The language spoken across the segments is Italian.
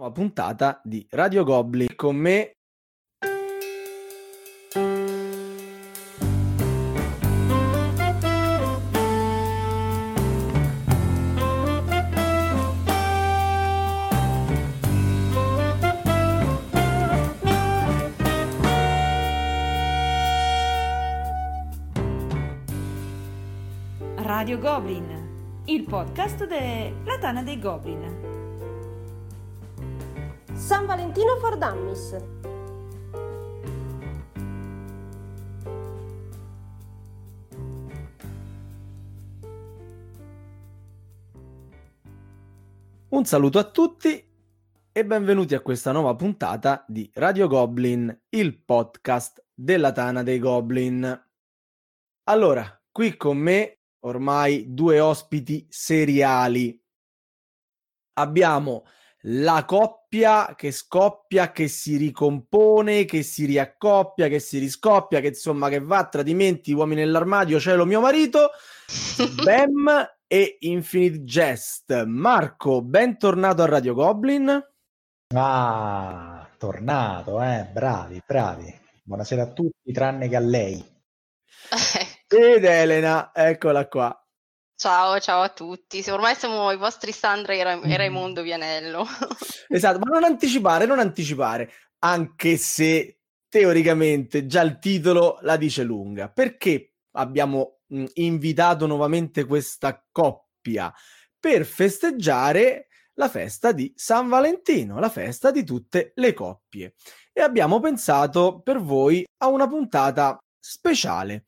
nuova puntata di Radio Goblin con me. Radio Goblin, il podcast della Tana dei Goblin. San Valentino for Dummies. Un saluto a tutti e benvenuti a questa nuova puntata di Radio Goblin, il podcast della Tana dei Goblin. Allora, qui con me ormai due ospiti seriali. Abbiamo la coppia che scoppia, che si ricompone, che si riaccoppia, che si riscoppia, che insomma che va a tradimenti, uomini nell'armadio, cielo mio marito, Bam e Infinite Jest. Marco, bentornato a Radio Goblin. Ah, tornato, eh, bravi, bravi. Buonasera a tutti, tranne che a lei. Ed Elena, eccola qua. Ciao, ciao a tutti. Ormai siamo i vostri Sandra e, Ra- e Raimondo Vianello. esatto, ma non anticipare, non anticipare, anche se teoricamente già il titolo la dice lunga. Perché abbiamo mh, invitato nuovamente questa coppia? Per festeggiare la festa di San Valentino, la festa di tutte le coppie. E abbiamo pensato per voi a una puntata speciale.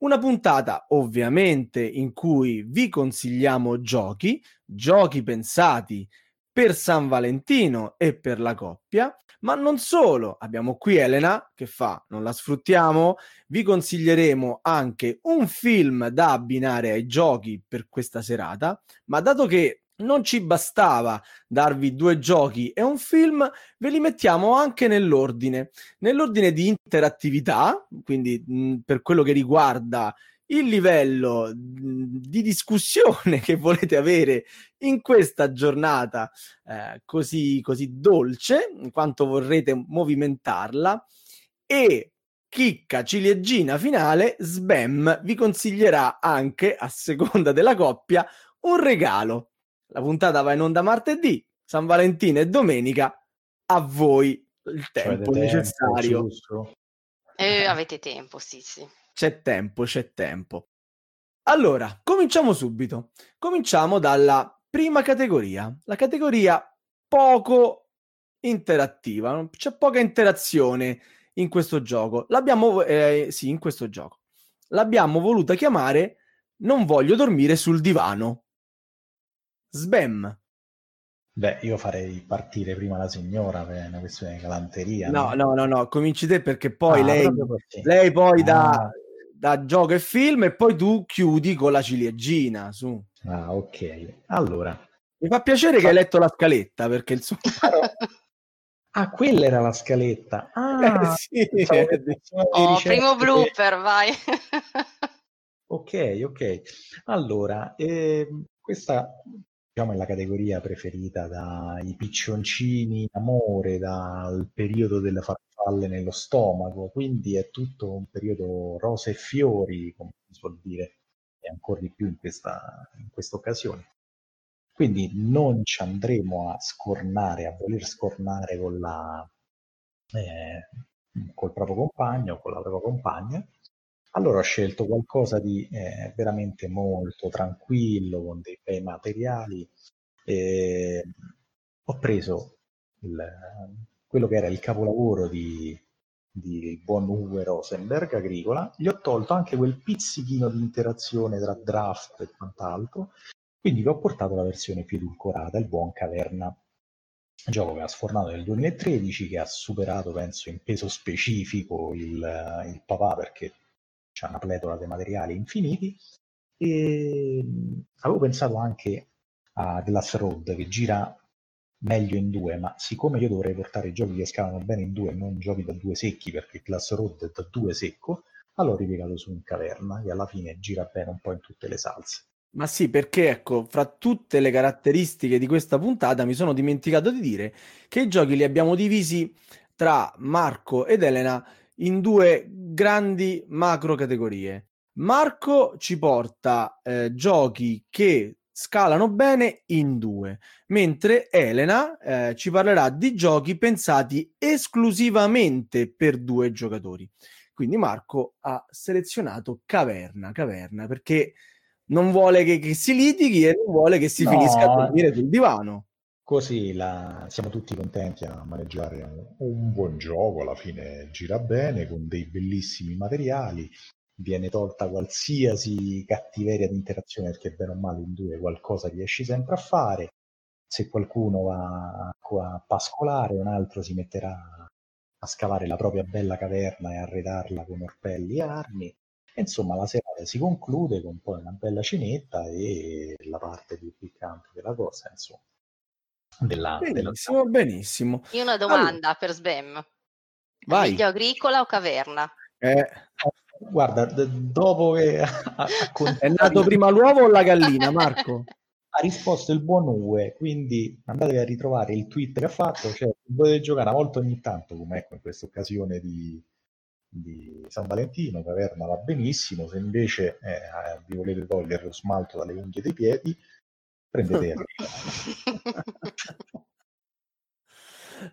Una puntata ovviamente in cui vi consigliamo giochi, giochi pensati per San Valentino e per la coppia, ma non solo, abbiamo qui Elena che fa, non la sfruttiamo, vi consiglieremo anche un film da abbinare ai giochi per questa serata, ma dato che non ci bastava darvi due giochi e un film, ve li mettiamo anche nell'ordine, nell'ordine di interattività, quindi mh, per quello che riguarda il livello di discussione che volete avere in questa giornata eh, così, così dolce, quanto vorrete movimentarla, e chicca ciliegina finale, Sbam vi consiglierà anche, a seconda della coppia, un regalo la puntata va in onda martedì, San Valentino e domenica. A voi il tempo cioè, necessario. Tempo, eh, avete tempo, sì, sì. C'è tempo, c'è tempo. Allora, cominciamo subito. Cominciamo dalla prima categoria, la categoria poco interattiva. C'è poca interazione in questo gioco. L'abbiamo, eh, sì, in questo gioco. L'abbiamo voluta chiamare Non voglio dormire sul divano. Sbam. Beh, io farei partire prima la signora per una questione di galanteria. No, no, no, no, cominci te perché poi ah, lei, lei poi ah. da, da gioco e film e poi tu chiudi con la ciliegina, su. Ah, ok. Allora. Mi fa piacere che hai letto la scaletta perché il suo... ah, quella era la scaletta. Ah, eh, sì. oh, primo blooper, che... vai. ok, ok. Allora, eh, questa diciamo, è la categoria preferita dai piccioncini in amore, dal periodo delle farfalle nello stomaco, quindi è tutto un periodo rose e fiori, come si suol dire, e ancora di più in questa, in questa occasione. Quindi non ci andremo a scornare, a voler scornare con la, eh, col proprio compagno o con la propria compagna, allora ho scelto qualcosa di eh, veramente molto tranquillo, con dei bei materiali. E ho preso il, quello che era il capolavoro di, di buon Uwe Rosenberg, Agricola, gli ho tolto anche quel pizzichino di interazione tra draft e quant'altro, quindi vi ho portato la versione più edulcorata, il buon Caverna gioco che ha sfornato nel 2013 che ha superato penso in peso specifico il, il papà perché c'è una pletora di materiali infiniti. E avevo pensato anche a Glass Road che gira meglio in due, ma siccome io dovrei portare i giochi che scavano bene in due, non giochi da due secchi perché Glass Road è da due secco, allora ho ripiegato su un caverna che alla fine gira bene un po' in tutte le salse. Ma sì, perché ecco, fra tutte le caratteristiche di questa puntata mi sono dimenticato di dire che i giochi li abbiamo divisi tra Marco ed Elena in due grandi macro categorie. Marco ci porta eh, giochi che scalano bene in due, mentre Elena eh, ci parlerà di giochi pensati esclusivamente per due giocatori. Quindi Marco ha selezionato Caverna, Caverna perché non vuole che, che si litighi e non vuole che si no, finisca a dormire sul divano. Così la... siamo tutti contenti a maneggiare un buon gioco, alla fine gira bene, con dei bellissimi materiali, viene tolta qualsiasi cattiveria di interazione perché bene o male in due qualcosa riesci sempre a fare. Se qualcuno va a pascolare, un altro si metterà a scavare la propria bella caverna e arredarla con orpelli e armi insomma, la serata si conclude con poi una bella cenetta e la parte più piccante della cosa, insomma. Della, benissimo, della... benissimo. Io una domanda allora. per Sbem. Vai. Meglio agricola o caverna? Eh, guarda, d- dopo che è nato prima l'uovo o la gallina, Marco? ha risposto il buon Uwe, quindi andate a ritrovare il tweet che ha fatto, cioè potete giocare una volta ogni tanto, come ecco in questa occasione di, di San Valentino, Caverna va benissimo, se invece eh, vi volete togliere lo smalto dalle unghie dei piedi, prendete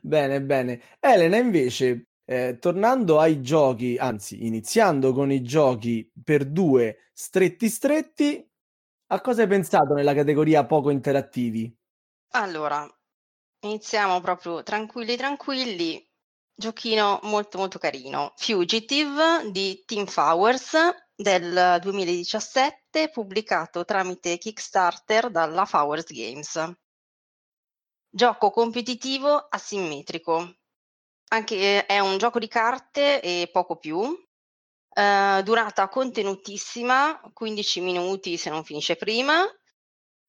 Bene, bene. Elena invece, eh, tornando ai giochi, anzi iniziando con i giochi per due stretti stretti, a cosa hai pensato nella categoria poco interattivi? Allora, iniziamo proprio tranquilli tranquilli Giochino molto molto carino. Fugitive di Team Fowers del 2017, pubblicato tramite Kickstarter dalla Fowers Games. Gioco competitivo asimmetrico. Anche è un gioco di carte e poco più. Uh, durata contenutissima, 15 minuti se non finisce prima.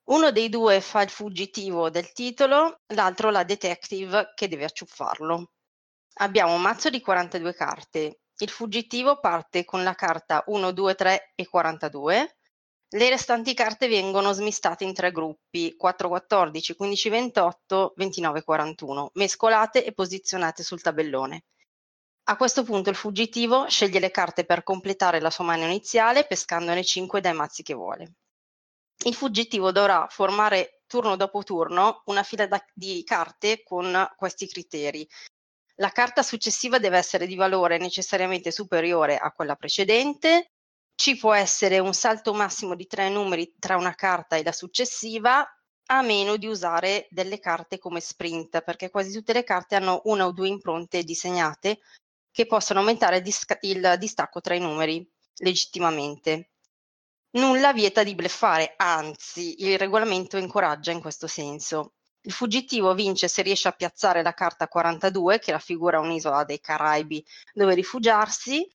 Uno dei due fa il fuggitivo del titolo, l'altro la detective che deve acciuffarlo. Abbiamo un mazzo di 42 carte. Il fuggitivo parte con la carta 1, 2, 3 e 42. Le restanti carte vengono smistate in tre gruppi 4, 14, 15, 28, 29, 41, mescolate e posizionate sul tabellone. A questo punto il fuggitivo sceglie le carte per completare la sua mano iniziale pescandone 5 dai mazzi che vuole. Il fuggitivo dovrà formare turno dopo turno una fila da, di carte con questi criteri la carta successiva deve essere di valore necessariamente superiore a quella precedente, ci può essere un salto massimo di tre numeri tra una carta e la successiva, a meno di usare delle carte come sprint, perché quasi tutte le carte hanno una o due impronte disegnate che possono aumentare il distacco tra i numeri legittimamente. Nulla vieta di bleffare, anzi il regolamento incoraggia in questo senso. Il fuggitivo vince se riesce a piazzare la carta 42, che raffigura un'isola dei Caraibi dove rifugiarsi.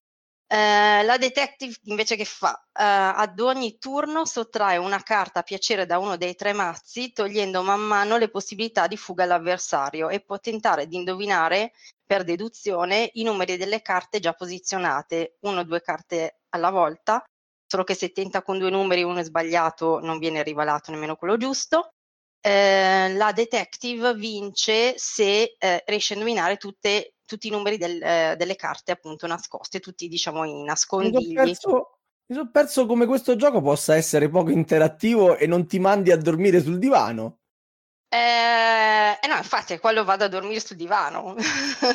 Eh, la detective invece che fa? Eh, ad ogni turno sottrae una carta a piacere da uno dei tre mazzi, togliendo man mano le possibilità di fuga all'avversario e può tentare di indovinare per deduzione i numeri delle carte già posizionate, uno o due carte alla volta, solo che se tenta con due numeri uno è sbagliato non viene rivelato nemmeno quello giusto. Eh, la detective vince se eh, riesce a indovinare tutte, tutti i numeri del, eh, delle carte appunto nascoste, tutti diciamo i nascondigli. Mi sono perso, come questo gioco possa essere poco interattivo e non ti mandi a dormire sul divano. Eh, eh no, infatti è quello vado a dormire sul divano.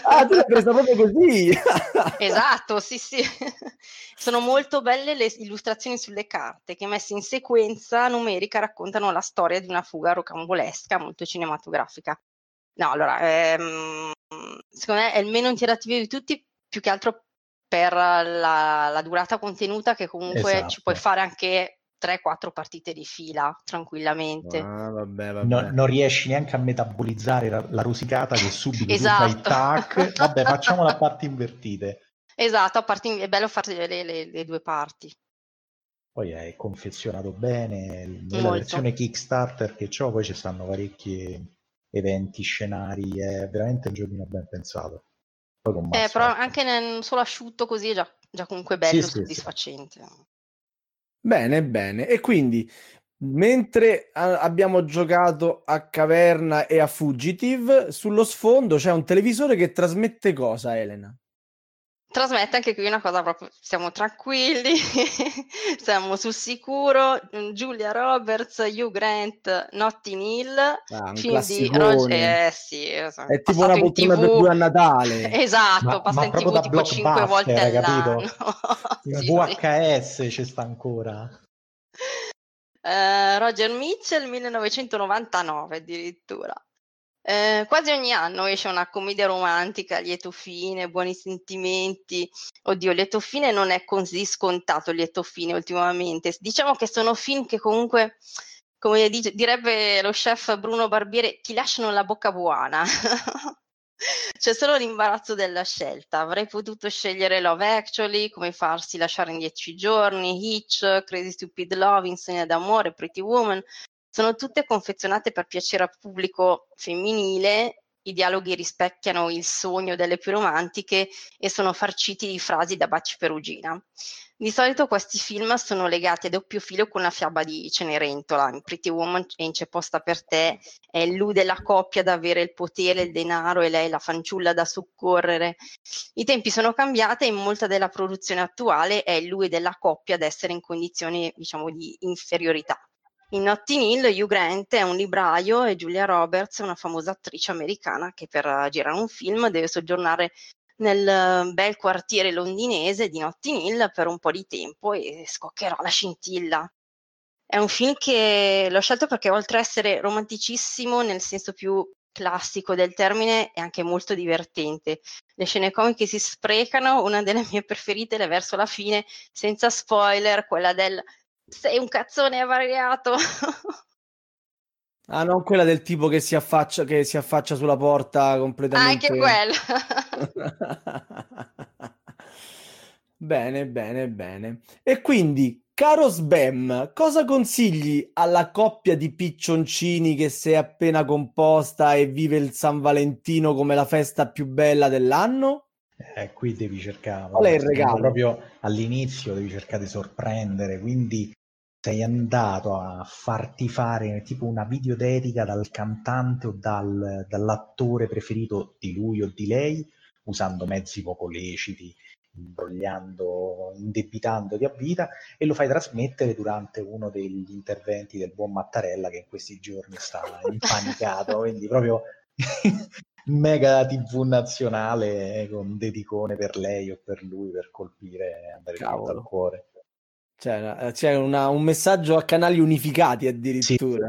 Ah, tu l'hai presa proprio così. esatto, sì, sì. Sono molto belle le illustrazioni sulle carte che messe in sequenza numerica raccontano la storia di una fuga rocambolesca, molto cinematografica. No, allora, ehm, secondo me è il meno interattivo di tutti, più che altro per la, la durata contenuta che comunque esatto. ci puoi fare anche 3-4 partite di fila tranquillamente. Ah, vabbè, vabbè. No, non riesci neanche a metabolizzare la, la rosicata che subito esatto. fai tac. Vabbè, facciamo la parte invertite. Esatto, a parti, è bello fare le, le, le, due parti. Poi è confezionato bene, nella Molto. versione Kickstarter che ho poi ci stanno parecchi eventi, scenari, è veramente un giochino ben pensato. Eh, però anche nel solo asciutto così è già, già comunque bello, sì, soddisfacente. Sì, Bene, bene. E quindi Mentre a- abbiamo giocato a Caverna e a Fugitive, sullo sfondo c'è un televisore che trasmette cosa, Elena? Trasmette anche qui una cosa proprio, siamo tranquilli, siamo sul sicuro. Julia Roberts, Hugh Grant, Notting Hill, Ah, film di. Roger, eh sì, È tipo una poltrona per due a Natale. Esatto, Ma- passa ma in TV tipo 5 volte hai all'anno. Sì, sì. VHS ci sta ancora. Eh, Roger Mitchell 1999 addirittura. Eh, quasi ogni anno esce una commedia romantica lieto fine, buoni sentimenti. Oddio, lieto fine non è così scontato lieto fine ultimamente. Diciamo che sono film che comunque, come dice- direbbe lo chef Bruno Barbiere, ti lasciano la bocca buona. C'è solo l'imbarazzo della scelta. Avrei potuto scegliere Love Actually, come farsi lasciare in dieci giorni, Hitch, Crazy Stupid Love, Insegna d'amore, Pretty Woman. Sono tutte confezionate per piacere al pubblico femminile. I dialoghi rispecchiano il sogno delle più romantiche e sono farciti di frasi da baci perugina. Di solito questi film sono legati a doppio filo con la fiaba di Cenerentola. In Pretty Woman e C'è posta per te è lui della coppia ad avere il potere, il denaro e lei la fanciulla da soccorrere. I tempi sono cambiati e in molta della produzione attuale è lui della coppia ad essere in condizioni, diciamo, di inferiorità. In Notting Hill Hugh Grant è un libraio e Julia Roberts è una famosa attrice americana che per eh, girare un film deve soggiornare nel eh, bel quartiere londinese di Notting Hill per un po' di tempo e scoccherà la scintilla. È un film che l'ho scelto perché oltre a essere romanticissimo nel senso più classico del termine è anche molto divertente. Le scene comiche si sprecano, una delle mie preferite è verso la fine, senza spoiler, quella del sei un cazzone avariato. Ah, non quella del tipo che si affaccia, che si affaccia sulla porta completamente. Anche quella. Bene, bene, bene. E quindi, caro Sbam, cosa consigli alla coppia di piccioncini che si è appena composta e vive il San Valentino come la festa più bella dell'anno? Eh, qui devi cercare, Qual è il regalo? proprio all'inizio devi cercare di sorprendere, quindi sei andato a farti fare tipo una videodedica dal cantante o dal- dall'attore preferito di lui o di lei, usando mezzi poco leciti, imbrogliando, indebitandoti a vita e lo fai trasmettere durante uno degli interventi del buon Mattarella che in questi giorni sta impanicato, quindi proprio mega TV nazionale eh, con dedicone per lei o per lui per colpire andare dritto Cavolo. al cuore. Cioè, eh, c'è una- un messaggio a canali unificati addirittura.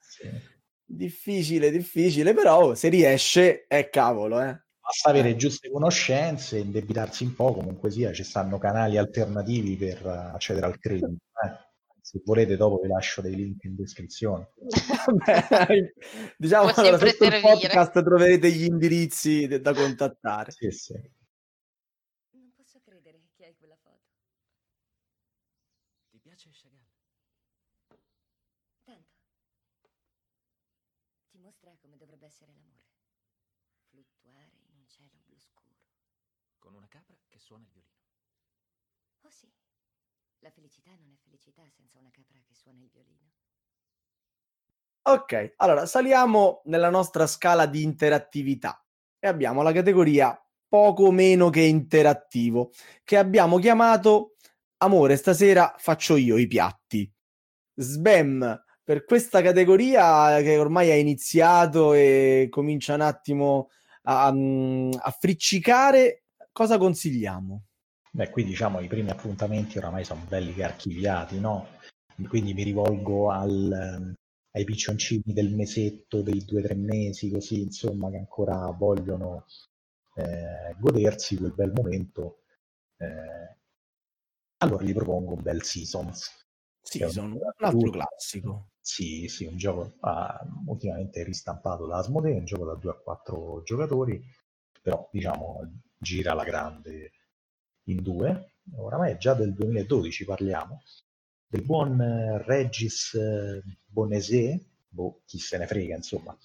sì, Eh, sì. difficile, difficile, però se riesce è cavolo, eh. Basta avere Eh. giuste conoscenze, indebitarsi un po', comunque sia, ci stanno canali alternativi per accedere al credito. eh. Se volete dopo vi lascio dei link in descrizione. Vabbè, diciamo Può allora, sotto il podcast troverete gli indirizzi de- da contattare. Sì, sì. Non posso credere che hai quella foto. Ti piace Chagall? Tanto. Ti mostra come dovrebbe essere l'amore. Fluttuare in un cielo blu scuro. Con una capra che suona il violino. Oh sì, la felicità non è felicità senza una capra che suona il violino. Ok, allora saliamo nella nostra scala di interattività e abbiamo la categoria poco meno che interattivo che abbiamo chiamato Amore, stasera faccio io i piatti. Sbam, per questa categoria che ormai ha iniziato e comincia un attimo a, mm, a friccicare, cosa consigliamo? Beh, qui diciamo i primi appuntamenti oramai sono belli che archiviati, no? Quindi mi rivolgo al, ai piccioncini del mesetto, dei due o tre mesi, così insomma, che ancora vogliono eh, godersi quel bel momento. Eh, allora gli propongo un bel Seasons. Season, un altro classico. Sì, sì, un gioco ah, ultimamente ristampato da Asmodee, un gioco da 2 a 4 giocatori, però diciamo gira la grande in due. Oramai è già del 2012 parliamo, del buon eh, Regis eh, Bonesé, boh, chi se ne frega, insomma.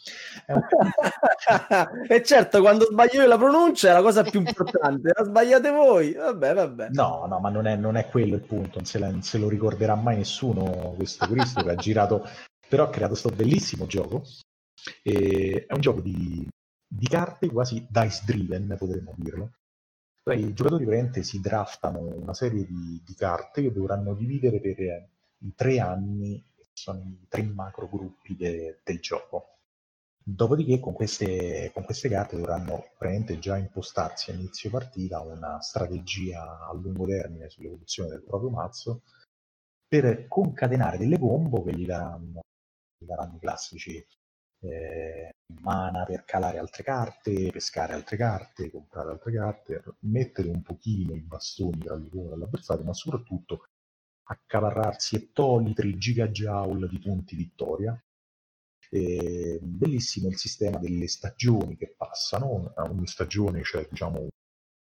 E certo, quando sbaglio io la pronuncia è la cosa più importante, la sbagliate voi, vabbè, vabbè. No, no, ma non è, non è quello il punto, non se, la, non se lo ricorderà mai nessuno questo Cristo che ha girato, però ha creato questo bellissimo gioco. E è un gioco di, di carte quasi dice driven, potremmo dirlo. Cioè, I giocatori praticamente si draftano una serie di, di carte che dovranno dividere per i tre anni sono i tre macro gruppi de, del gioco. Dopodiché con queste, con queste carte dovranno praticamente già impostarsi a inizio partita una strategia a lungo termine sull'evoluzione del proprio mazzo per concatenare delle combo che gli daranno, gli daranno i classici eh, mana per calare altre carte, pescare altre carte, comprare altre carte, mettere un pochino i bastoni tra di loro dall'avversario, ma soprattutto accaparrarsi ettolitri, gigajoule di punti vittoria. E bellissimo il sistema delle stagioni che passano, ogni stagione c'è diciamo,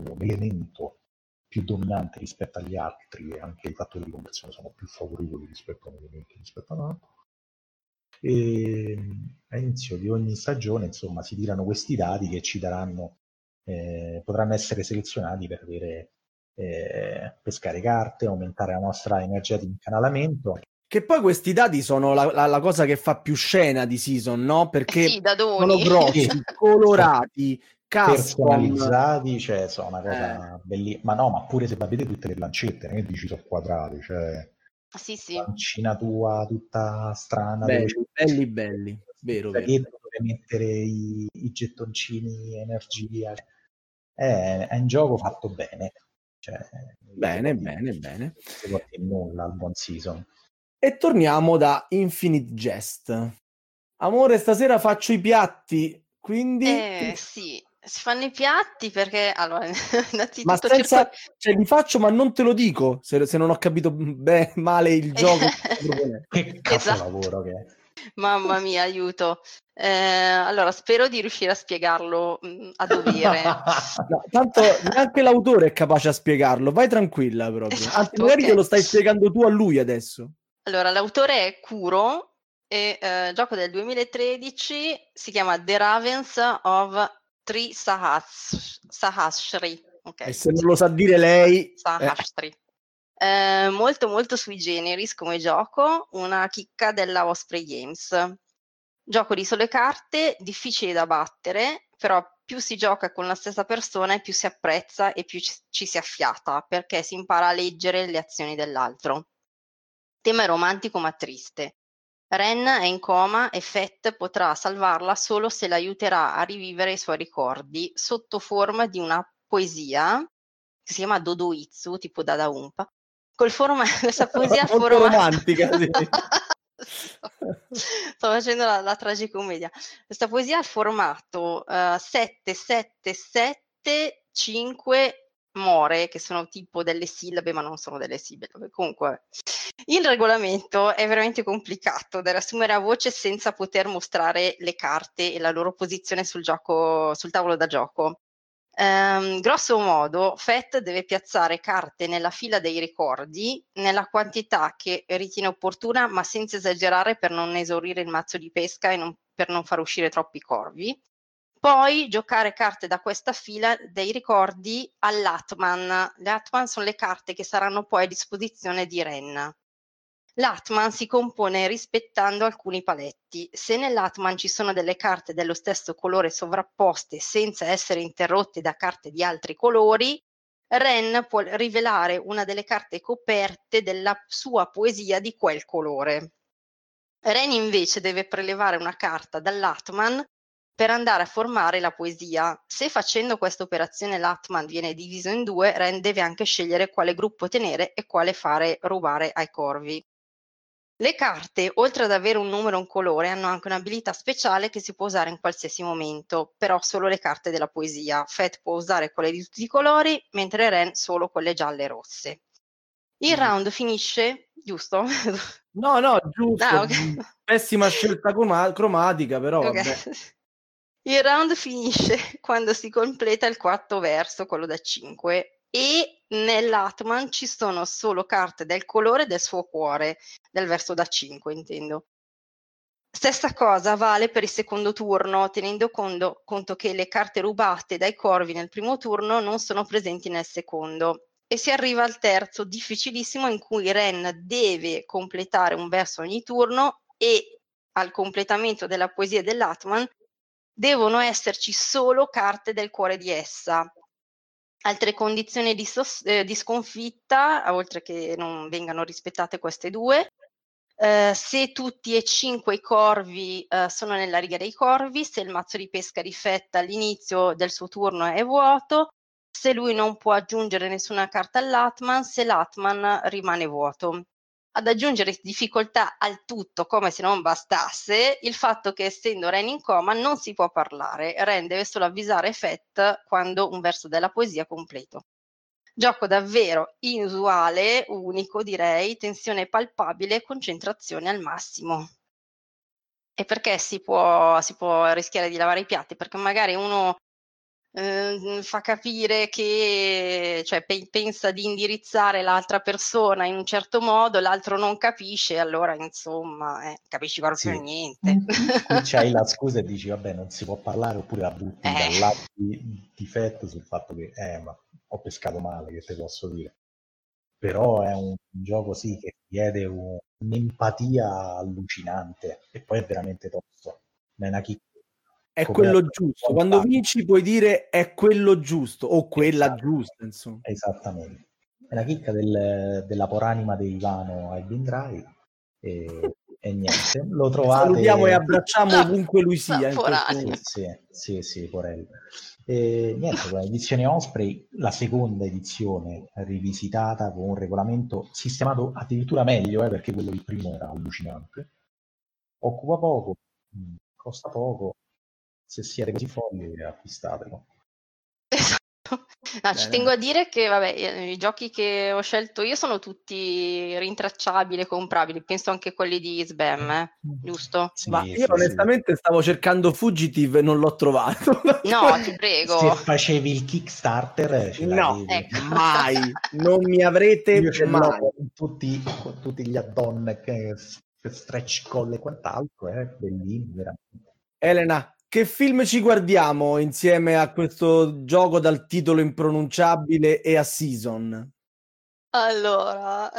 un elemento più dominante rispetto agli altri e anche i fattori di conversione sono più favorevoli rispetto a un elemento rispetto a un altro. E all'inizio di ogni stagione insomma si tirano questi dati che ci daranno, eh, potranno essere selezionati per avere eh, pescare carte, aumentare la nostra energia di incanalamento. Che poi questi dati sono la, la, la cosa che fa più scena di season, no? Perché sì, sono grossi, colorati, personalizzati, cioè sono una cosa eh. bellissima. Ma no, ma pure se vedete tutte le lancette, non dici sono quadrati, cioè sì, sì. lancina tua tutta strana. Belli, dove... belli, belli, vero, vero. dove mettere i, i gettoncini, energia. È, è un gioco fatto bene. Cioè, bene, bene, bene. nulla al buon season. E torniamo da Infinite Jest. Amore, stasera faccio i piatti, quindi... Eh, sì, si fanno i piatti perché allora ma senza cerco... cioè, li faccio ma non te lo dico se, se non ho capito bene, male il gioco che cazzo esatto. lavoro che è. Mamma mia aiuto. Eh, allora spero di riuscire a spiegarlo mh, mm, a dovere. No, tanto neanche l'autore è capace a spiegarlo vai tranquilla proprio. Esatto, Anzi, magari okay. te lo stai spiegando tu a lui adesso. Allora l'autore è Kuro e eh, gioco del 2013 si chiama The Ravens of Tri Sahas- Sahasri. Okay. E se non lo sa dire lei... Sahasri. Eh. Eh, molto molto sui generis come gioco, una chicca della Osprey Games. Gioco di sole carte, difficile da battere, però più si gioca con la stessa persona e più si apprezza e più ci, ci si affiata, perché si impara a leggere le azioni dell'altro. Tema è romantico ma triste. Ren è in coma e Fett potrà salvarla solo se l'aiuterà a rivivere i suoi ricordi sotto forma di una poesia che si chiama Dodoitsu, tipo Dada Umpa. Col forma questa poesia forma romantica, sì. Sto facendo la, la tragicommedia. Questa poesia ha il formato uh, 777 more, che sono tipo delle sillabe, ma non sono delle sillabe. Comunque, il regolamento è veramente complicato da riassumere a voce senza poter mostrare le carte e la loro posizione sul, gioco, sul tavolo da gioco. Um, grosso modo, FET deve piazzare carte nella fila dei ricordi nella quantità che ritiene opportuna, ma senza esagerare per non esaurire il mazzo di pesca e non, per non far uscire troppi corvi. Poi giocare carte da questa fila dei ricordi all'Atman. Le Atman sono le carte che saranno poi a disposizione di Ren. L'Atman si compone rispettando alcuni paletti. Se nell'Atman ci sono delle carte dello stesso colore sovrapposte senza essere interrotte da carte di altri colori, Ren può rivelare una delle carte coperte della sua poesia di quel colore. Ren invece deve prelevare una carta dall'Atman per andare a formare la poesia. Se facendo questa operazione l'Atman viene diviso in due, Ren deve anche scegliere quale gruppo tenere e quale fare rubare ai corvi. Le carte, oltre ad avere un numero e un colore, hanno anche un'abilità speciale che si può usare in qualsiasi momento, però solo le carte della poesia. Fett può usare quelle di tutti i colori, mentre Ren solo quelle gialle e rosse. Il mm. round finisce, giusto? No, no, giusto. Ah, okay. Pessima scelta cromatica, però okay. vabbè. Il round finisce quando si completa il quarto verso, quello da 5, e nell'Atman ci sono solo carte del colore del suo cuore, del verso da 5 intendo. Stessa cosa vale per il secondo turno, tenendo conto, conto che le carte rubate dai corvi nel primo turno non sono presenti nel secondo. E si arriva al terzo, difficilissimo, in cui Ren deve completare un verso ogni turno e al completamento della poesia dell'Atman devono esserci solo carte del cuore di essa. Altre condizioni di, sos- eh, di sconfitta, oltre che non vengano rispettate queste due, Uh, se tutti e cinque i corvi uh, sono nella riga dei corvi, se il mazzo di pesca rifetta all'inizio del suo turno è vuoto, se lui non può aggiungere nessuna carta all'Atman, se l'Atman rimane vuoto. Ad aggiungere difficoltà al tutto, come se non bastasse, il fatto che essendo Ren in coma non si può parlare, Ren deve solo avvisare Fett quando un verso della poesia è completo. Gioco davvero inusuale, unico direi, tensione palpabile, concentrazione al massimo. E perché si può, si può rischiare di lavare i piatti? Perché magari uno eh, fa capire che cioè, pe- pensa di indirizzare l'altra persona in un certo modo, l'altro non capisce, allora insomma eh, capisci proprio Sì. niente. Qui c'hai la scusa e dici, vabbè, non si può parlare, oppure la butti Eh. dal di difetto sul fatto che, eh, ma ho pescato male, che te posso dire. Però è un, un gioco, sì, che chiede un- un'empatia allucinante e poi è veramente tosto. Ma è una chicca. È quello giusto. Quando vinci puoi dire è quello giusto o quella Esatto. giusta, insomma. Esattamente. È la chicca del- della poranima di Ivano ai Bindrai e, e niente. Lo trovate... Salutiamo e abbracciamo La- ovunque lui sia. momento. Sì, sì, sì, Porello. E niente, con l'edizione Osprey, la seconda edizione rivisitata con un regolamento sistemato addirittura meglio, eh, perché quello del primo era allucinante. Occupa poco, costa poco. Se siete così folli, acquistatelo. Esatto. No, ci Bene. tengo a dire che vabbè, eh, i giochi che ho scelto io sono tutti rintracciabili e comprabili, penso anche quelli di Sbam, eh, giusto? Sì, sì, Io sì. onestamente stavo cercando Fugitive e non l'ho trovato. No, ti Se prego. facevi il Kickstarter, ce No, ecco. mai. Non mi avrete Io mai. con tutti, con tutti gli add-on che, che stretch call e quant'altro, eh, bellini, veramente. Elena, che film ci guardiamo insieme a questo gioco dal titolo impronunciabile e a Season? Allora,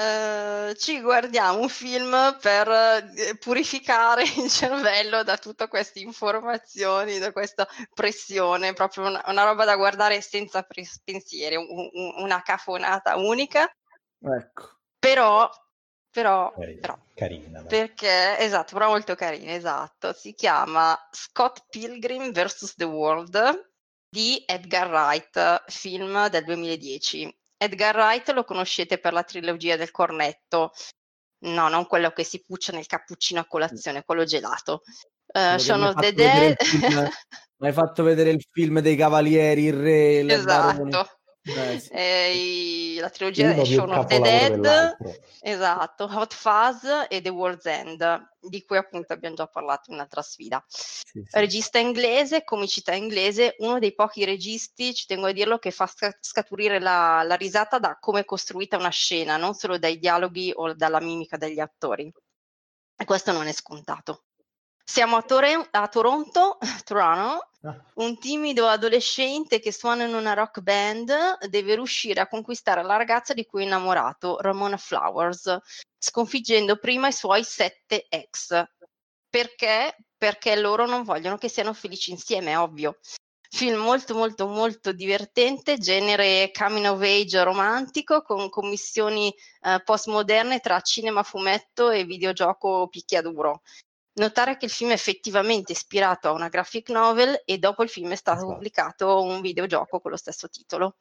eh, ci guardiamo un film per eh, purificare il cervello da tutte queste informazioni, da questa pressione, proprio una, una roba da guardare senza pensieri, un- un- una cafonata unica, Ecco. però, però, Carina, però, carina, perché, esatto, però molto carino, esatto, si chiama Scott Pilgrim vs. The World di Edgar Wright, film del 2010. Edgar Wright lo conoscete per la trilogia del cornetto, no, non quello che si puccia nel cappuccino a colazione, quello gelato. Hai of the fatto vedere Dead, il film- Mi hai fatto vedere il film dei cavalieri, il re, esatto. Eh, sì. Eh, i- la trilogia Uno è Shaun of the Dead, dell'altro. esatto, Hot Fuzz e The World's End, di cui appunto abbiamo già parlato in un'altra sfida. Sì, sì. Regista inglese, comicità inglese, uno dei pochi registi, ci tengo a dirlo, che fa sca- scaturire la, la risata da come è costruita una scena, non solo dai dialoghi o dalla mimica degli attori. E questo non è scontato. Siamo a, Tore- a Toronto, Toronto, un timido adolescente che suona in una rock band deve riuscire a conquistare la ragazza di cui è innamorato, Ramona Flowers, sconfiggendo prima i suoi sette ex. Perché? Perché loro non vogliono che siano felici insieme, è ovvio. Film molto molto molto divertente, genere coming of age romantico con commissioni eh, postmoderne tra cinema, fumetto e videogioco picchiaduro. Notare che il film è effettivamente ispirato a una graphic novel e dopo il film è stato Esatto. pubblicato un videogioco con lo stesso titolo.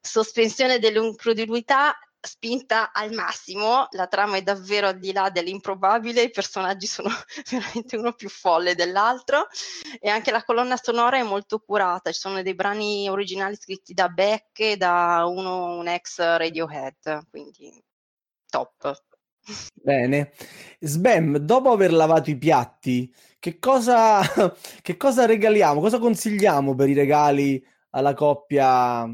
Sospensione dell'incredulità spinta al massimo, la trama è davvero al di là dell'improbabile, i personaggi sono veramente uno più folle dell'altro e anche la colonna sonora è molto curata, ci sono dei brani originali scritti da Beck e da uno, un ex Radiohead, quindi top. Bene. Sbam, dopo aver lavato i piatti, che cosa, che cosa regaliamo? Cosa consigliamo per i regali alla coppia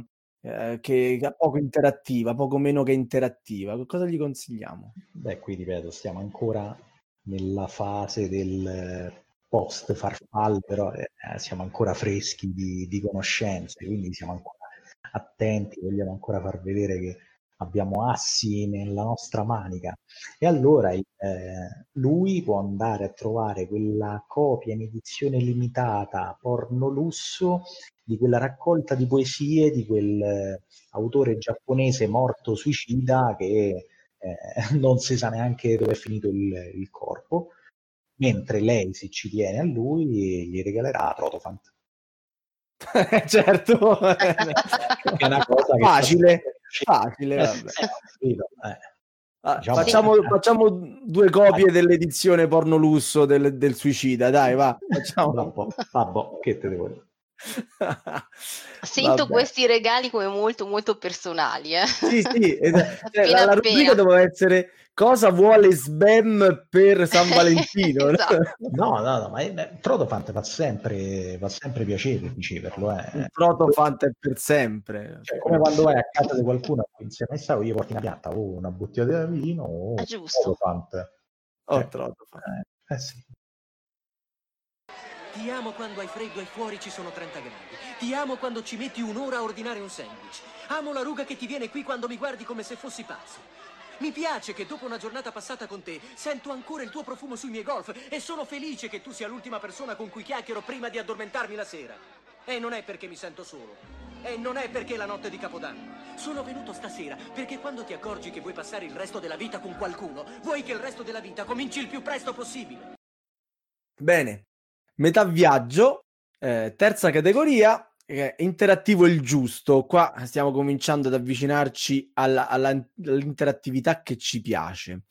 eh, che è poco interattiva, poco meno che interattiva? Cosa gli consigliamo? Beh, qui ripeto, stiamo ancora nella fase del post farfalle, però eh, siamo ancora freschi di, di conoscenze, quindi siamo ancora attenti, vogliamo ancora far vedere che abbiamo assi nella nostra manica. E allora eh, lui può andare a trovare quella copia in edizione limitata, porno lusso, di quella raccolta di poesie di quel eh, autore giapponese morto suicida che eh, non si sa neanche dove è finito il, il, corpo, mentre lei, se ci tiene a lui, gli regalerà Protofant. certo, è una cosa facile, facile. Vabbè. Eh, ah, diciamo facciamo, sì. facciamo, due copie dell'edizione porno lusso del, del suicida, dai, va. Facciamo un po'. Vabbè, che te devo dire? Sento Vabbè. questi regali come molto molto personali. Eh? Sì, sì, cioè, la, la rubrica doveva essere cosa vuole Sbam per San Valentino? esatto. No, no, no, ma è, Protofant fa sempre, fa sempre piacere riceverlo. Eh. Protofant è per sempre. Cioè, come quando vai a casa di qualcuno insieme a stavo, io porti una piatta o una bottiglia di vino o Protofant. Oh, cioè, Protofant. Eh, eh sì. Ti amo quando hai freddo e fuori ci sono 30 gradi. Ti amo quando ci metti un'ora a ordinare un sandwich. Amo la ruga che ti viene qui quando mi guardi come se fossi pazzo. Mi piace che dopo una giornata passata con te sento ancora il tuo profumo sui miei golf e sono felice che tu sia l'ultima persona con cui chiacchiero prima di addormentarmi la sera. E non è perché mi sento solo. E non è perché è la notte di Capodanno. Sono venuto stasera perché quando ti accorgi che vuoi passare il resto della vita con qualcuno, vuoi che il resto della vita cominci il più presto possibile. Bene, metà viaggio, eh, terza categoria, eh, interattivo il giusto. Qua stiamo cominciando ad avvicinarci alla, alla, all'interattività che ci piace.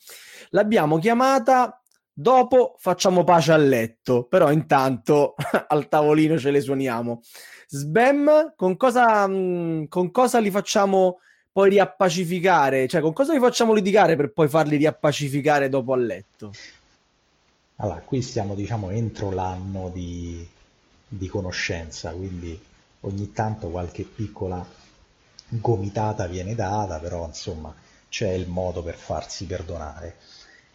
L'abbiamo chiamata dopo facciamo pace a letto, però intanto al tavolino ce le suoniamo. Sbam, con cosa, mm, con cosa li facciamo poi riappacificare? Cioè, con cosa li facciamo litigare per poi farli riappacificare dopo a letto? Allora, qui stiamo diciamo entro l'anno di, di conoscenza, quindi ogni tanto qualche piccola gomitata viene data, però insomma c'è il modo per farsi perdonare.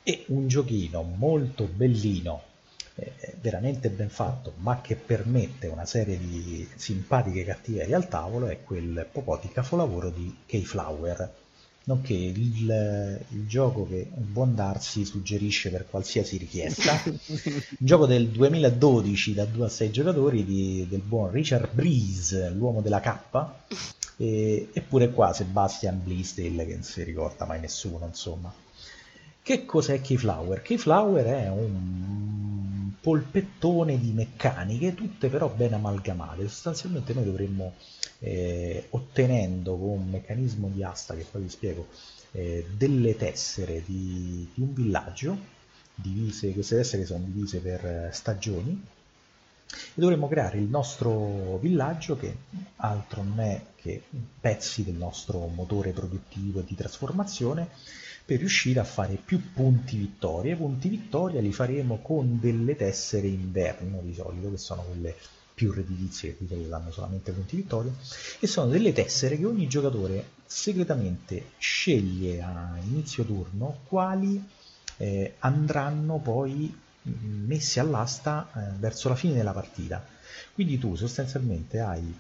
E un giochino molto bellino, eh, veramente ben fatto, ma che permette una serie di simpatiche cattiverie al tavolo è quel po' di capolavoro di Keyflower nonché il, il, gioco che un buon Darsi suggerisce per qualsiasi richiesta. un gioco del 2012 da 2 a 6 giocatori di, del buon Richard Breeze, l'uomo della K, e, eppure qua Sebastian Bleasdale che non si ricorda mai nessuno, insomma. Che cos'è Keyflower? Keyflower è un polpettone di meccaniche, tutte però ben amalgamate. Sostanzialmente noi dovremmo eh, ottenendo con un meccanismo di asta che poi vi spiego eh, delle tessere di, di, un villaggio divise, queste tessere sono divise per eh, stagioni e dovremmo creare il nostro villaggio che altro non è che pezzi del nostro motore produttivo e di trasformazione per riuscire a fare più punti vittoria. I punti vittoria li faremo con delle tessere inverno di solito, che sono quelle più redditizie che di solito danno solamente punti vittoria e sono delle tessere che ogni giocatore segretamente sceglie a inizio turno quali eh, andranno poi mm, messi all'asta eh, verso la fine della partita quindi tu sostanzialmente hai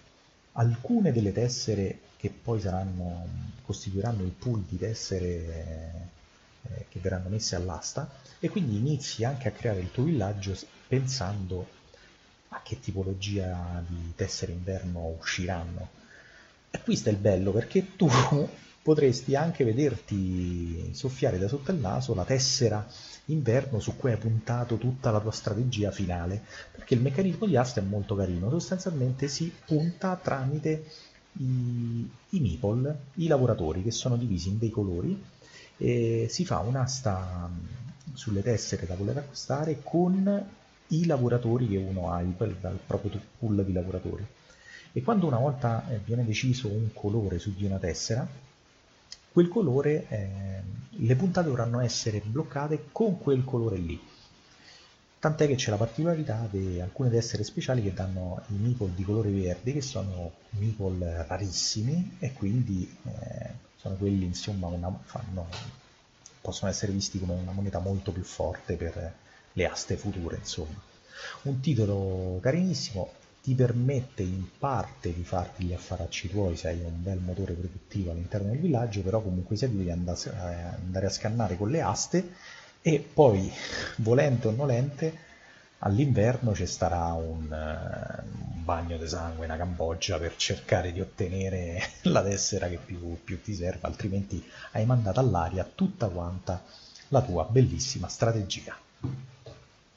alcune delle tessere che poi saranno, costituiranno il pool di tessere eh, che verranno messe all'asta e quindi inizi anche a creare il tuo villaggio pensando a che tipologia di tessere inverno usciranno. E qui sta il bello perché tu potresti anche vederti soffiare da sotto il naso la tessera inverno su cui hai puntato tutta la tua strategia finale, perché il meccanismo di asta è molto carino, sostanzialmente si punta tramite i, i meeple, i lavoratori che sono divisi in dei colori e si fa un'asta sulle tessere da voler acquistare con i lavoratori che uno ha dal proprio pool di lavoratori. E quando una volta eh, viene deciso un colore su di una tessera, quel colore, eh, le puntate dovranno essere bloccate con quel colore lì. Tant'è che c'è la particolarità di alcune tessere speciali che danno i meeple di colore verde, che sono meeple rarissimi e quindi eh, sono quelli insomma una, fanno possono essere visti come una moneta molto più forte per le aste future, insomma. Un titolo carinissimo, ti permette in parte di farti gli affaracci tuoi se hai un bel motore produttivo all'interno del villaggio, però comunque sia devi andare a scannare con le aste e poi, volente o nolente, all'inverno ci starà un, uh, un bagno di sangue, una Cambogia per cercare di ottenere la tessera che più, più ti serve, altrimenti hai mandato all'aria tutta quanta la tua bellissima strategia.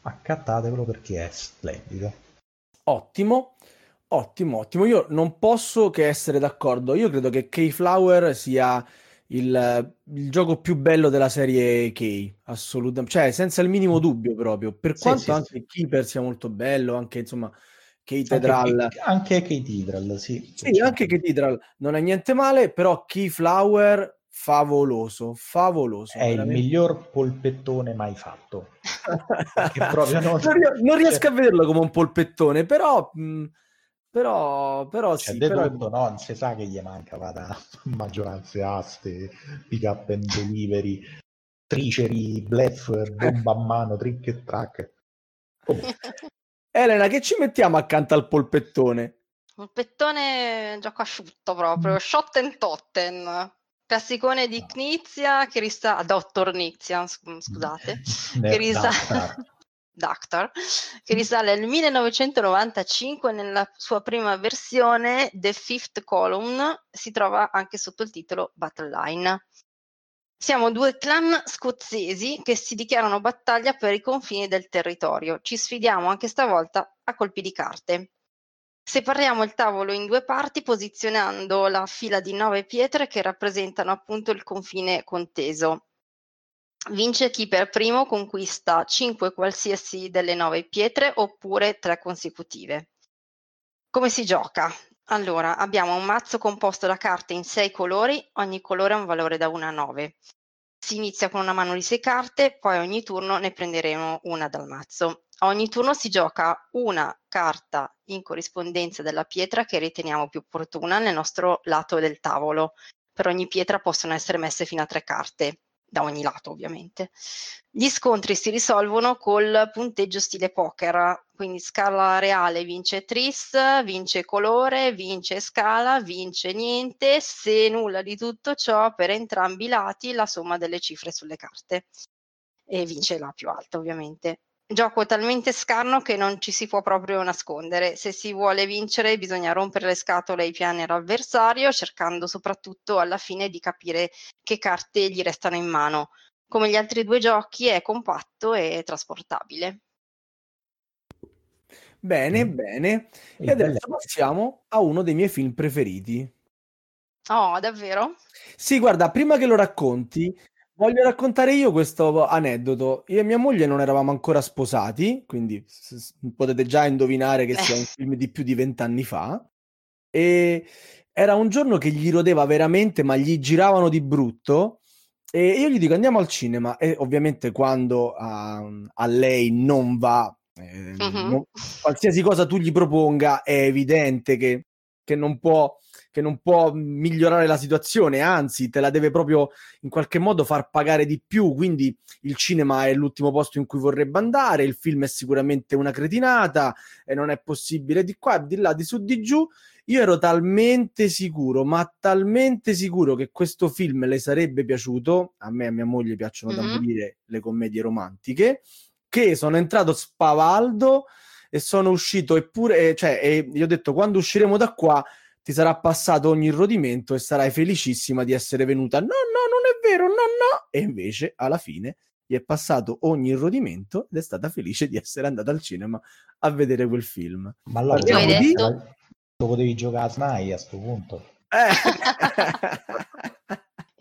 Accattatevelo perché è splendido. Ottimo, ottimo, ottimo. Io non posso che essere d'accordo. Io credo che Keyflower sia il, il, gioco più bello della serie K, assolutamente, cioè senza il minimo dubbio proprio, per sì, quanto sì, anche sì. Keeper sia molto bello, anche insomma Cathedral. Anche, anche Cathedral, sì. Sì, anche Cathedral non è niente male, però Keyflower favoloso, favoloso. È veramente. il miglior polpettone mai fatto. non... non, riesco a vederlo come un polpettone, però... Mh, però, però cioè, sì, però... tutto, no, non si sa che gli manca vada maggioranze aste, pick up and delivery, triceri, bluff, bomba a mano, trick e track. Oh. Elena, che ci mettiamo accanto al polpettone? Polpettone gioco asciutto proprio, mm. shot and totten. Classicone di Knizia che rista... Dottor Knizia, scusate. che rista... Doctor, che risale al 1995 nella sua prima versione, The Fifth Column, si trova anche sotto il titolo Battle Line. Siamo due clan scozzesi che si dichiarano battaglia per i confini del territorio. Ci sfidiamo anche stavolta a colpi di carte. Separiamo il tavolo in due parti posizionando la fila di nove pietre che rappresentano appunto il confine conteso. Vince chi per primo conquista 5 qualsiasi delle 9 pietre oppure 3 consecutive. Come si gioca? Allora, abbiamo un mazzo composto da carte in 6 colori, ogni colore ha un valore da 1 a 9. Si inizia con una mano di 6 carte, poi ogni turno ne prenderemo una dal mazzo. Ogni turno si gioca una carta in corrispondenza della pietra che riteniamo più opportuna nel nostro lato del tavolo. Per ogni pietra possono essere messe fino a 3 carte da ogni lato ovviamente. Gli scontri si risolvono col punteggio stile poker, quindi scala reale vince tris, vince colore, vince scala, vince niente, se nulla di tutto ciò per entrambi i lati la somma delle cifre sulle carte e vince la più alta ovviamente gioco talmente scarno che non ci si può proprio nascondere. Se si vuole vincere bisogna rompere le scatole ai piani all'avversario, cercando soprattutto alla fine di capire che carte gli restano in mano. Come gli altri due giochi è compatto e trasportabile. Bene, bene. E adesso passiamo a uno dei miei film preferiti. Oh, davvero? Sì, guarda, prima che lo racconti, Voglio raccontare io questo aneddoto. Io e mia moglie non eravamo ancora sposati, quindi s- s- potete già indovinare che sia un film di più di vent'anni fa. E era un giorno che gli rodeva veramente, ma gli giravano di brutto. E io gli dico andiamo al cinema. E ovviamente quando a, a lei non va, eh, uh-huh. non, qualsiasi cosa tu gli proponga, è evidente che, che non può che non può migliorare la situazione, anzi te la deve proprio in qualche modo far pagare di più, quindi il cinema è l'ultimo posto in cui vorrebbe andare, il film è sicuramente una cretinata e non è possibile di qua, di là, di su, di giù. Io ero talmente sicuro, ma talmente sicuro che questo film le sarebbe piaciuto, a me e a mia moglie piacciono mm-hmm. da morire le commedie romantiche, che sono entrato spavaldo e sono uscito eppure, cioè, e gli ho detto quando usciremo da qua ti sarà passato ogni rodimento e sarai felicissima di essere venuta. No, no, non è vero, no, no. E invece alla fine gli è passato ogni rodimento ed è stata felice di essere andata al cinema a vedere quel film. Ma allora di... lo potevi giocare a SNAI a questo punto. Eh.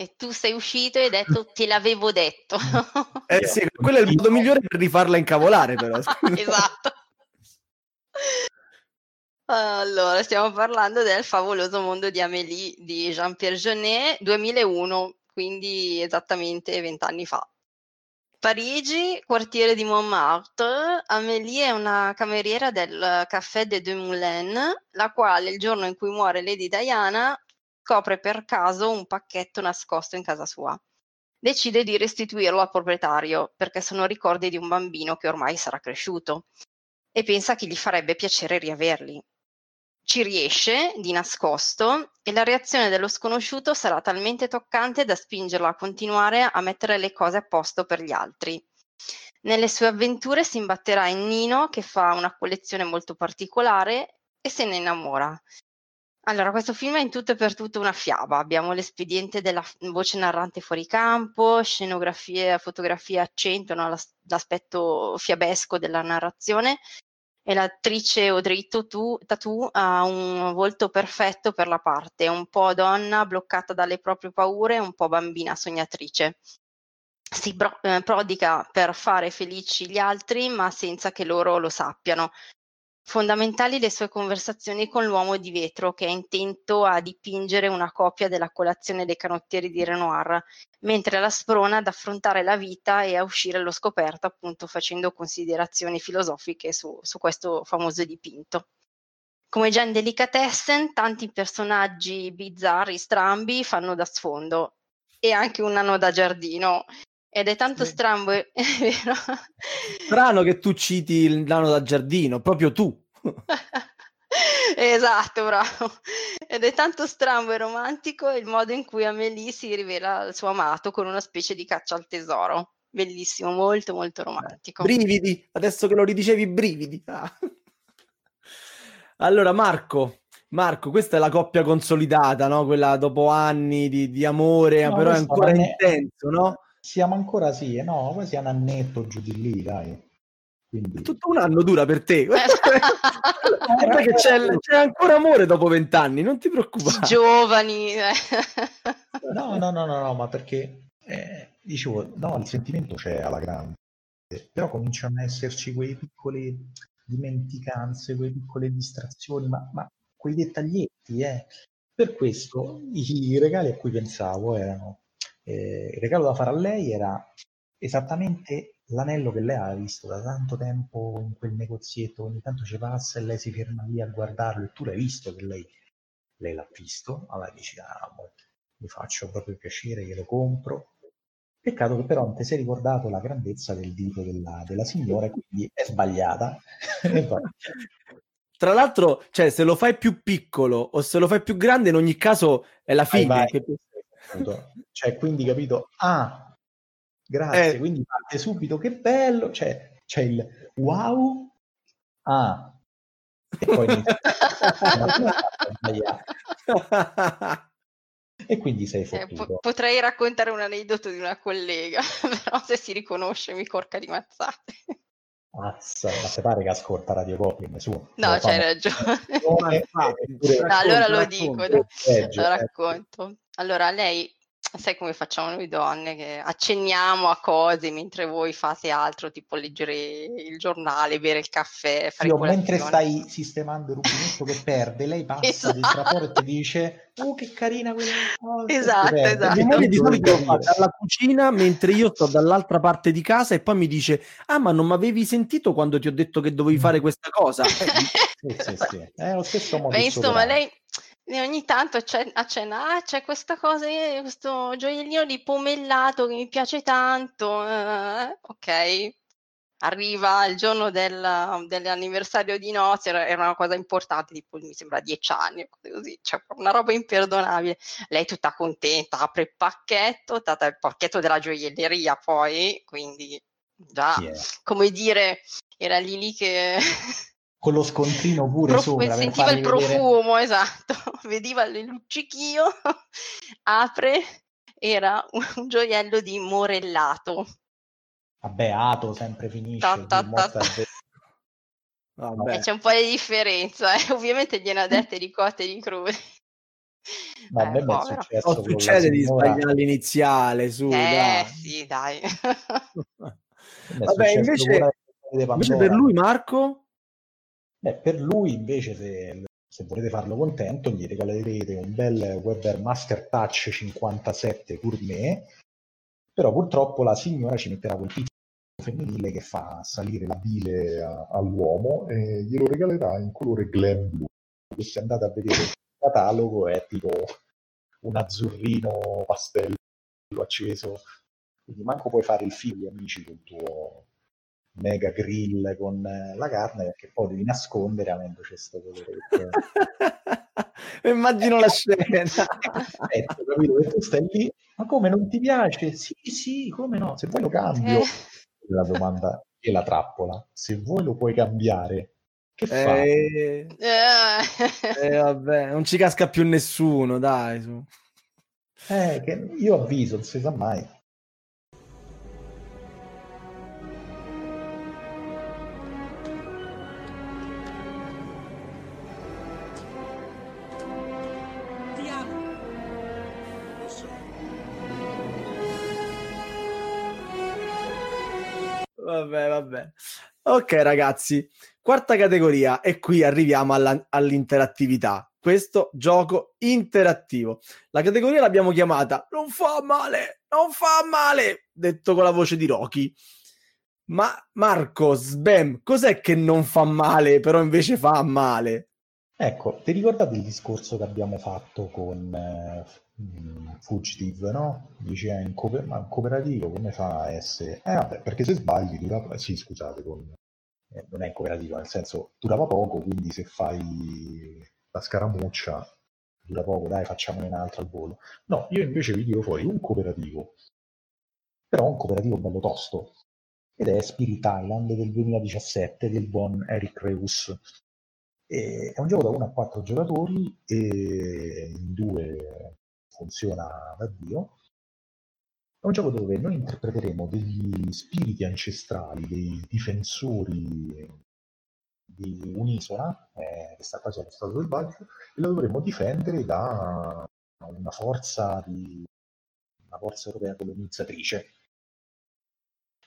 e tu sei uscito e hai detto te l'avevo detto. eh sì, quello è il modo migliore per rifarla incavolare però. esatto. Allora, stiamo parlando del favoloso mondo di Amélie di Jean-Pierre Jeunet, 2001, quindi esattamente vent'anni fa. Parigi, quartiere di Montmartre, Amélie è una cameriera del Café des Deux Moulins, la quale il giorno in cui muore Lady Diana scopre per caso un pacchetto nascosto in casa sua. decide di restituirlo al proprietario perché sono ricordi di un bambino che ormai sarà cresciuto e pensa che gli farebbe piacere riaverli. Ci riesce di nascosto e la reazione dello sconosciuto sarà talmente toccante da spingerlo a continuare a mettere le cose a posto per gli altri. Nelle sue avventure si imbatterà in Nino che fa una collezione molto particolare e se ne innamora. Allora, questo film è in tutto e per tutto una fiaba. Abbiamo l'espediente della voce narrante fuori campo, scenografie, fotografie accentuano l'as- l'aspetto fiabesco della narrazione e l'attrice Audrey Tautou ha un volto perfetto per la parte, un po' donna bloccata dalle proprie paure, un po' bambina sognatrice. Si bro- eh, prodiga per fare felici gli altri, ma senza che loro lo sappiano. Fondamentali le sue conversazioni con l'uomo di vetro, che è intento a dipingere una copia della colazione dei canottieri di Renoir, mentre la sprona ad affrontare la vita e a uscire allo scoperto, appunto facendo considerazioni filosofiche su, su questo famoso dipinto. Come già in Delicatessen, tanti personaggi bizzarri, strambi, fanno da sfondo e anche un nano da giardino. Ed è tanto Sì. strambo, è vero? Strano che tu citi il nano da giardino, proprio tu. Esatto, bravo. Ed è tanto strambo e romantico il modo in cui Amélie si rivela al suo amato con una specie di caccia al tesoro. Bellissimo, molto molto romantico. Brividi, adesso che lo ridicevi, brividi. Ah. Allora, Marco, Marco, questa è la coppia consolidata, no? Quella dopo anni di, di amore, No, però è ancora intenso, no? Siamo ancora sì, eh, no, quasi un annetto giù di lì, dai. Quindi... Tutto un anno dura per te. Guarda che c'è, c'è ancora amore dopo vent'anni, non ti preoccupare. Giovani. eh. No, no, no, no, no, ma perché eh, dicevo, no, il sentimento c'è alla grande, però cominciano ad esserci quelle piccole dimenticanze, quelle piccole distrazioni, ma, ma quei dettaglietti, eh. Per questo i regali a cui pensavo erano, eh, il regalo da fare a lei era esattamente l'anello che lei aveva visto da tanto tempo in quel negozietto, ogni tanto ci passa e lei si ferma lì a guardarlo e tu l'hai visto che lei, lei l'ha visto, allora dici, ah, mo mi faccio proprio piacere, glielo compro. Peccato che però non ti sei ricordato la grandezza del dito della, della signora e quindi è sbagliata. Tra l'altro, cioè, se lo fai più piccolo o se lo fai più grande, in ogni caso è la Vai, fine. vai. che- Cioè, quindi capito, ah, grazie, Eh. quindi parte subito, che bello, cioè, c'è il wow, ah, e poi e quindi sei Eh, po- fottuto. potrei raccontare un aneddoto di una collega, però se si riconosce mi corca di mazzate. Mazza, ma se pare che ascolta Radio Goblin su. No, c'hai ragione. No, allora lo dico, Lo eh. racconto. Allora, lei, sai come facciamo noi donne, che accenniamo a cose mentre voi fate altro, tipo leggere il giornale, bere il caffè, fare Io, mentre stai sistemando il rubinetto che perde, lei passa Esatto. del traforo e ti dice Oh che carina quella cosa e Esatto, esatto. Mia moglie di solito fa dalla cucina mentre io sto dall'altra parte di casa e poi mi dice: Ah, ma non mi avevi sentito quando ti ho detto che dovevi fare questa cosa? Eh, Sì, sì, sì. È lo stesso modo di insomma, lei eh, ogni tanto accen- accenna, ah, c'è questa cosa, eh, questo gioiellino di pomellato che mi piace tanto. eh, ok, arriva il giorno del- dell'anniversario di nozze, era, era una cosa importante, tipo mi sembra dieci anni, così, cioè una roba imperdonabile. Lei tutta contenta, apre il pacchetto, tata il pacchetto della gioielleria poi, quindi già, è? come dire, era lì lì che... Con lo scontrino pure Prof- sopra sentiva il vedere- profumo, esatto, vedeva il luccichio, apre, era un, un gioiello di morellato. Vabbè, Ato sempre finisce. Ta ta ta vabbè. E c'è un po' di differenza, eh. ovviamente gliene ha dette di cotte e di crude. A Eh, povero. successo succede di sbagliare l'iniziale, su, Eh dai. sì, dai. Vabbè, invece- Invece per lui, Marco, Beh, per lui invece se, se volete farlo contento gli regalerete un bel Weber Master Touch 57 gourmet però purtroppo la signora ci metterà quel pizzo femminile che fa salire la bile a- all'uomo e glielo regalerà in colore glam blu. E se andate a vedere il catalogo è tipo un azzurrino pastello acceso. Quindi manco puoi fare il figlio amici col tuo mega grill con eh, la carne perché poi devi nascondere avendo questo colore. Immagino la scena. Ecco, capito? E tu stai lì, ma come non ti piace? Sì, sì, come no? Se vuoi lo cambio. Eh. La domanda e la trappola. Se vuoi lo puoi cambiare, che fai? Eh, Eh. eh, vabbè, non ci casca più nessuno, dai. su. Eh, che io avviso, non si sa mai. Vabbè, vabbè. Ok, ragazzi, quarta categoria e qui arriviamo alla- all'interattività. Questo gioco interattivo. La categoria l'abbiamo chiamata Non fa male, non fa male, detto con la voce di Rocky. Ma Marco, Sbam, cos'è che non fa male, però invece fa male? Ecco, ti ricordate il discorso che abbiamo fatto con eh, mm, Fugitive, no? Dice, "Eh, in cooper- ma in cooperativo come fa a essere... Eh vabbè, perché se sbagli dura... Sì, scusate, con- eh, non è in cooperativo, nel senso durava poco, quindi se fai la scaramuccia dura poco, dai, facciamone un'altra al volo. No, io invece vi tiro fuori un cooperativo, però un cooperativo bello tosto, ed è Spirit Island del 2017 del buon Eric Reus. È un gioco da 1 a 4 giocatori e in due funziona da Dio. È un gioco dove noi interpreteremo degli spiriti ancestrali, dei difensori di un'isola, eh, che sta quasi allo stato selvaggio, e la dovremo difendere da una forza, di, una forza europea colonizzatrice.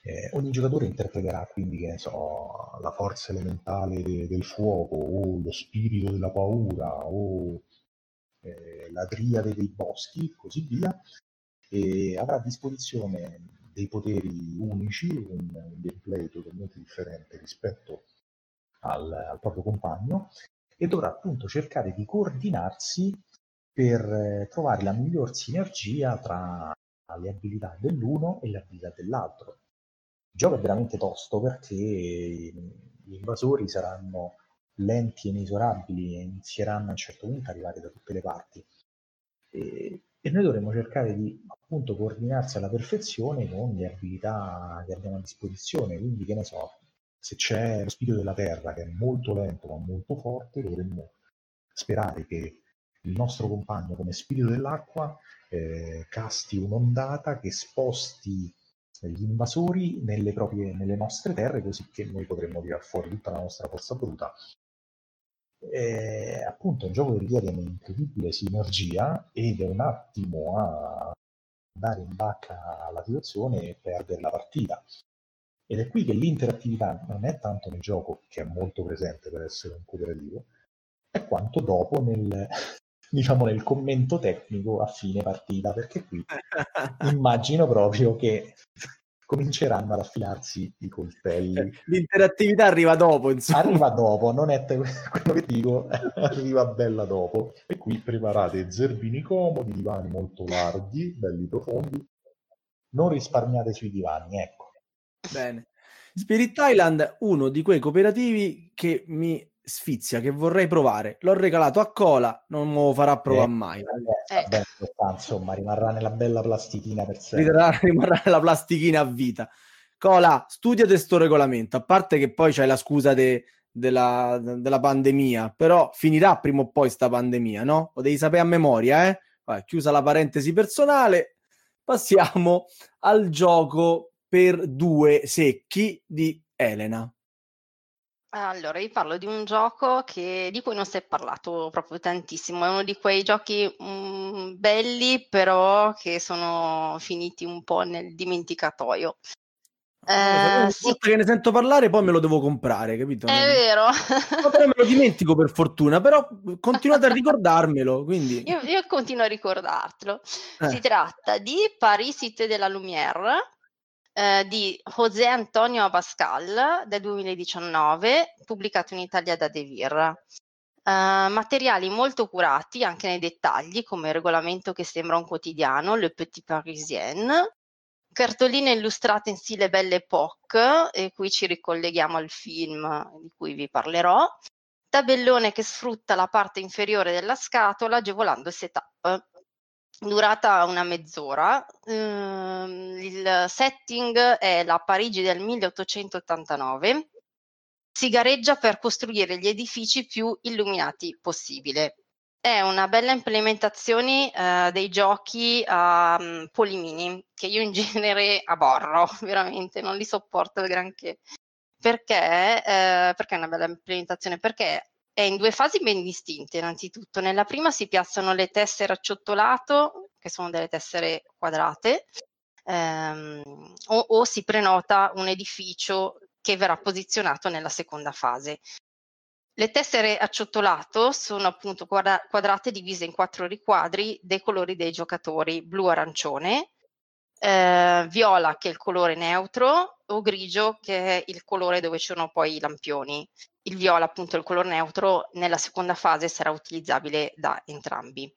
Eh, ogni giocatore interpreterà quindi, che ne so, la forza elementale de- del fuoco, o lo spirito della paura, o eh, la triade dei boschi, così via, e avrà a disposizione dei poteri unici, un, un gameplay totalmente differente rispetto al, al proprio compagno, e dovrà appunto cercare di coordinarsi per eh, trovare la miglior sinergia tra le abilità dell'uno e le abilità dell'altro. Il gioco è veramente tosto perché gli invasori saranno lenti e inesorabili e inizieranno a un certo punto ad arrivare da tutte le parti. E, e noi dovremo cercare di appunto coordinarsi alla perfezione con le abilità che abbiamo a disposizione. Quindi, che ne so, se c'è lo spirito della terra che è molto lento ma molto forte, dovremmo sperare che il nostro compagno come spirito dell'acqua eh, casti un'ondata che sposti gli invasori nelle, proprie, nelle nostre terre così che noi potremmo tirar fuori tutta la nostra forza bruta. È appunto un gioco che richiede un'incredibile sinergia ed è un attimo a andare in bacca alla situazione e perdere la partita. Ed è qui che l'interattività non è tanto nel gioco, che è molto presente per essere un cooperativo, è quanto dopo nel, diciamo, nel commento tecnico a fine partita, perché qui immagino proprio che cominceranno ad affilarsi i coltelli. L'interattività arriva dopo, insomma. Arriva dopo, non è te- quello che dico, arriva bella dopo. E qui preparate zerbini comodi, divani molto larghi, belli profondi. Non risparmiate sui divani, ecco. Bene. Spirit Island, uno di quei cooperativi che mi sfizia, che vorrei provare. L'ho regalato a Cola, non lo farà provare Eh, mai. Eh. vabbè, insomma, rimarrà nella bella plastichina per sempre. Rimarrà, rimarrà la plastichina a vita. Cola, studiate sto regolamento, a parte che poi c'è la scusa de- della, della pandemia, però finirà prima o poi sta pandemia, no? Lo devi sapere a memoria, eh? Vabbè, chiusa la parentesi personale, passiamo al gioco per due secchi di Elena. Allora, vi parlo di un gioco che- di cui non si è parlato proprio tantissimo. È uno di quei giochi mm, belli, però che sono finiti un po' nel dimenticatoio. Eh, Ogni sì, volta che ne sento parlare, poi me lo devo comprare, capito? è vero. No, però me lo dimentico per fortuna, però continuate a ricordarmelo, quindi... Io, io continuo a ricordartelo. Eh. Si tratta di Paris Cité de la Lumière eh, di José Antonio Abascal del 2019, pubblicato in Italia da Devir. Eh, materiali molto curati anche nei dettagli, come il regolamento che sembra un quotidiano, Le Petit Parisien, cartoline illustrate in stile Belle Époque, e qui ci ricolleghiamo al film di cui vi parlerò. Tabellone che sfrutta la parte inferiore della scatola agevolando il setup. Durata una mezz'ora. Ehm, il setting è la Parigi del 1889. Si gareggia per costruire gli edifici più illuminati possibile. È una bella implementazione eh, dei giochi a um, polimini che io in genere aborro, veramente non li sopporto granché. Perché? Eh, perché è una bella implementazione? Perché è in due fasi ben distinte, innanzitutto. Nella prima si piazzano le tessere a ciottolato, che sono delle tessere quadrate, ehm, o, o si prenota un edificio che verrà posizionato nella seconda fase. Le tessere a ciottolato sono appunto quadra- quadrate divise in quattro riquadri dei colori dei giocatori, blu-arancione, eh, viola che è il colore neutro o grigio che è il colore dove ci sono poi i lampioni. Il viola appunto il colore neutro nella seconda fase sarà utilizzabile da entrambi.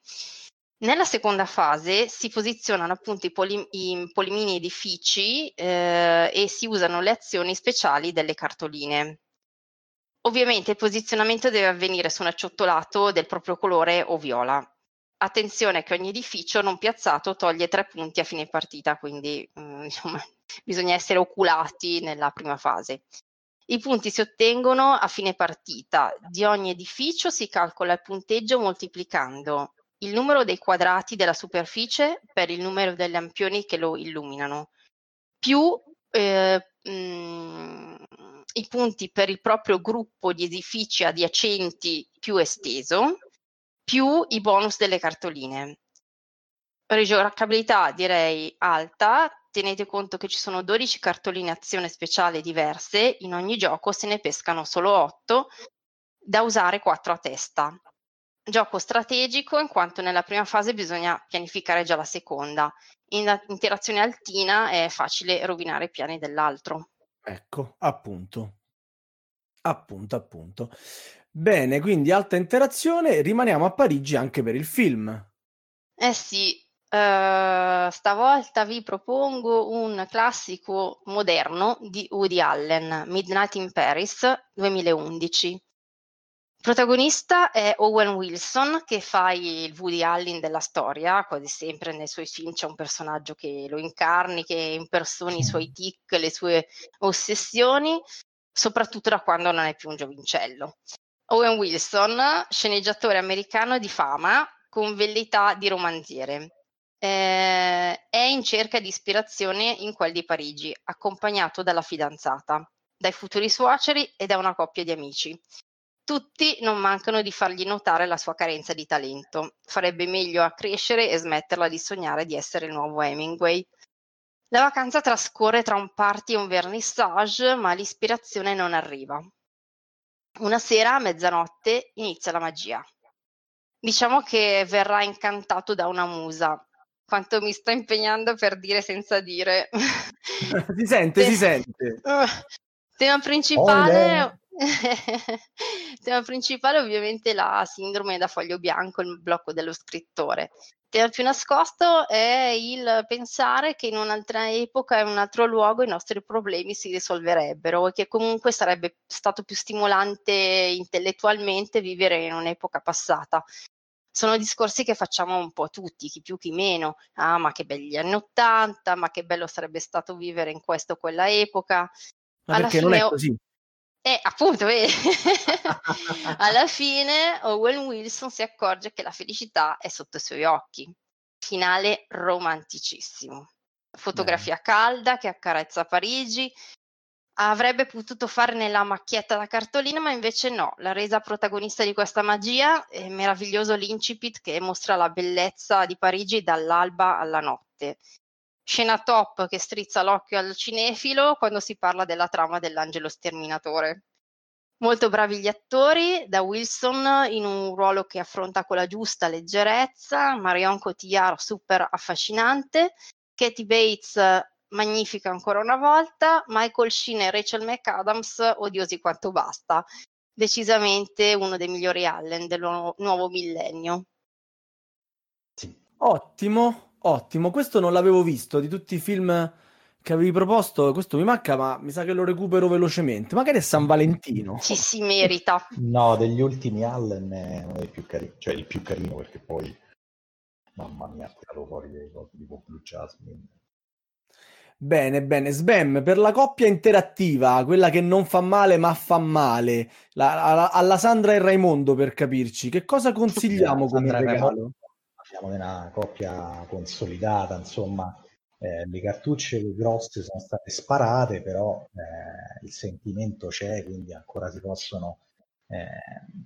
Nella seconda fase si posizionano appunto i, poli- i polimini edifici eh, e si usano le azioni speciali delle cartoline. Ovviamente il posizionamento deve avvenire su un acciottolato del proprio colore o viola. Attenzione che ogni edificio non piazzato toglie tre punti a fine partita, quindi mm, insomma, bisogna essere oculati nella prima fase. I punti si ottengono a fine partita. Di ogni edificio si calcola il punteggio moltiplicando il numero dei quadrati della superficie per il numero dei lampioni che lo illuminano, più eh, mh, mm, i punti per il proprio gruppo di edifici adiacenti più esteso, più i bonus delle cartoline. Rigiocabilità direi alta, tenete conto che ci sono 12 cartoline azione speciale diverse, in ogni gioco se ne pescano solo 8, da usare 4 a testa. Gioco strategico in quanto nella prima fase bisogna pianificare già la seconda. In interazione altina è facile rovinare i piani dell'altro. Ecco, appunto. Appunto, appunto. Bene, quindi alta interazione, rimaniamo a Parigi anche per il film. Eh sì, uh, stavolta vi propongo un classico moderno di Woody Allen, Midnight in Paris 2011. Il protagonista è Owen Wilson, che fa il Woody Allen della storia, quasi sempre nei suoi film c'è un personaggio che lo incarni, che impersoni i suoi tic, le sue ossessioni, soprattutto da quando non è più un giovincello. Owen Wilson, sceneggiatore americano di fama, con velleità di romanziere. Eh, è in cerca di ispirazione in quel di Parigi, accompagnato dalla fidanzata, dai futuri suoceri e da una coppia di amici. Tutti non mancano di fargli notare la sua carenza di talento. Farebbe meglio a crescere e smetterla di sognare di essere il nuovo Hemingway. La vacanza trascorre tra un party e un vernissage, ma l'ispirazione non arriva. Una sera a mezzanotte inizia la magia. Diciamo che verrà incantato da una musa. Quanto mi sto impegnando per dire senza dire. si sente, si sente. Tema principale, tema principale ovviamente la sindrome da foglio bianco, il blocco dello scrittore. Tema più nascosto è il pensare che in un'altra epoca e in un altro luogo i nostri problemi si risolverebbero e che comunque sarebbe stato più stimolante intellettualmente vivere in un'epoca passata. Sono discorsi che facciamo un po' tutti, chi più chi meno. Ah, ma che belli anni Ottanta, ma che bello sarebbe stato vivere in questa o quella epoca. Ma Alla perché non è così? Eh, appunto, eh. alla fine Owen Wilson si accorge che la felicità è sotto i suoi occhi. Finale romanticissimo. Fotografia Beh. calda che accarezza Parigi. Avrebbe potuto farne la macchietta da cartolina, ma invece no. La resa protagonista di questa magia è meraviglioso l'incipit che mostra la bellezza di Parigi dall'alba alla notte scena top che strizza l'occhio al cinefilo quando si parla della trama dell'angelo sterminatore. Molto bravi gli attori, da Wilson in un ruolo che affronta con la giusta leggerezza, Marion Cotillard super affascinante, Katie Bates magnifica ancora una volta, Michael Sheen e Rachel McAdams odiosi quanto basta. Decisamente uno dei migliori Allen del nuovo millennio. Ottimo, Ottimo, questo non l'avevo visto di tutti i film che avevi proposto, questo mi manca, ma mi sa che lo recupero velocemente. Magari è San Valentino. Ci si merita. No, degli ultimi Allen è uno dei più carini, cioè il più carino perché poi, mamma mia, ha tirato fuori dei cose tipo Blue Jasmine. Bene, bene. Sbam, per la coppia interattiva, quella che non fa male ma fa male, la- alla, alla Sandra e Raimondo per capirci, che cosa consigliamo come Sandra regalo? Parliamo di una coppia consolidata, insomma, eh, le cartucce grosse sono state sparate, però eh, il sentimento c'è, quindi ancora si possono eh,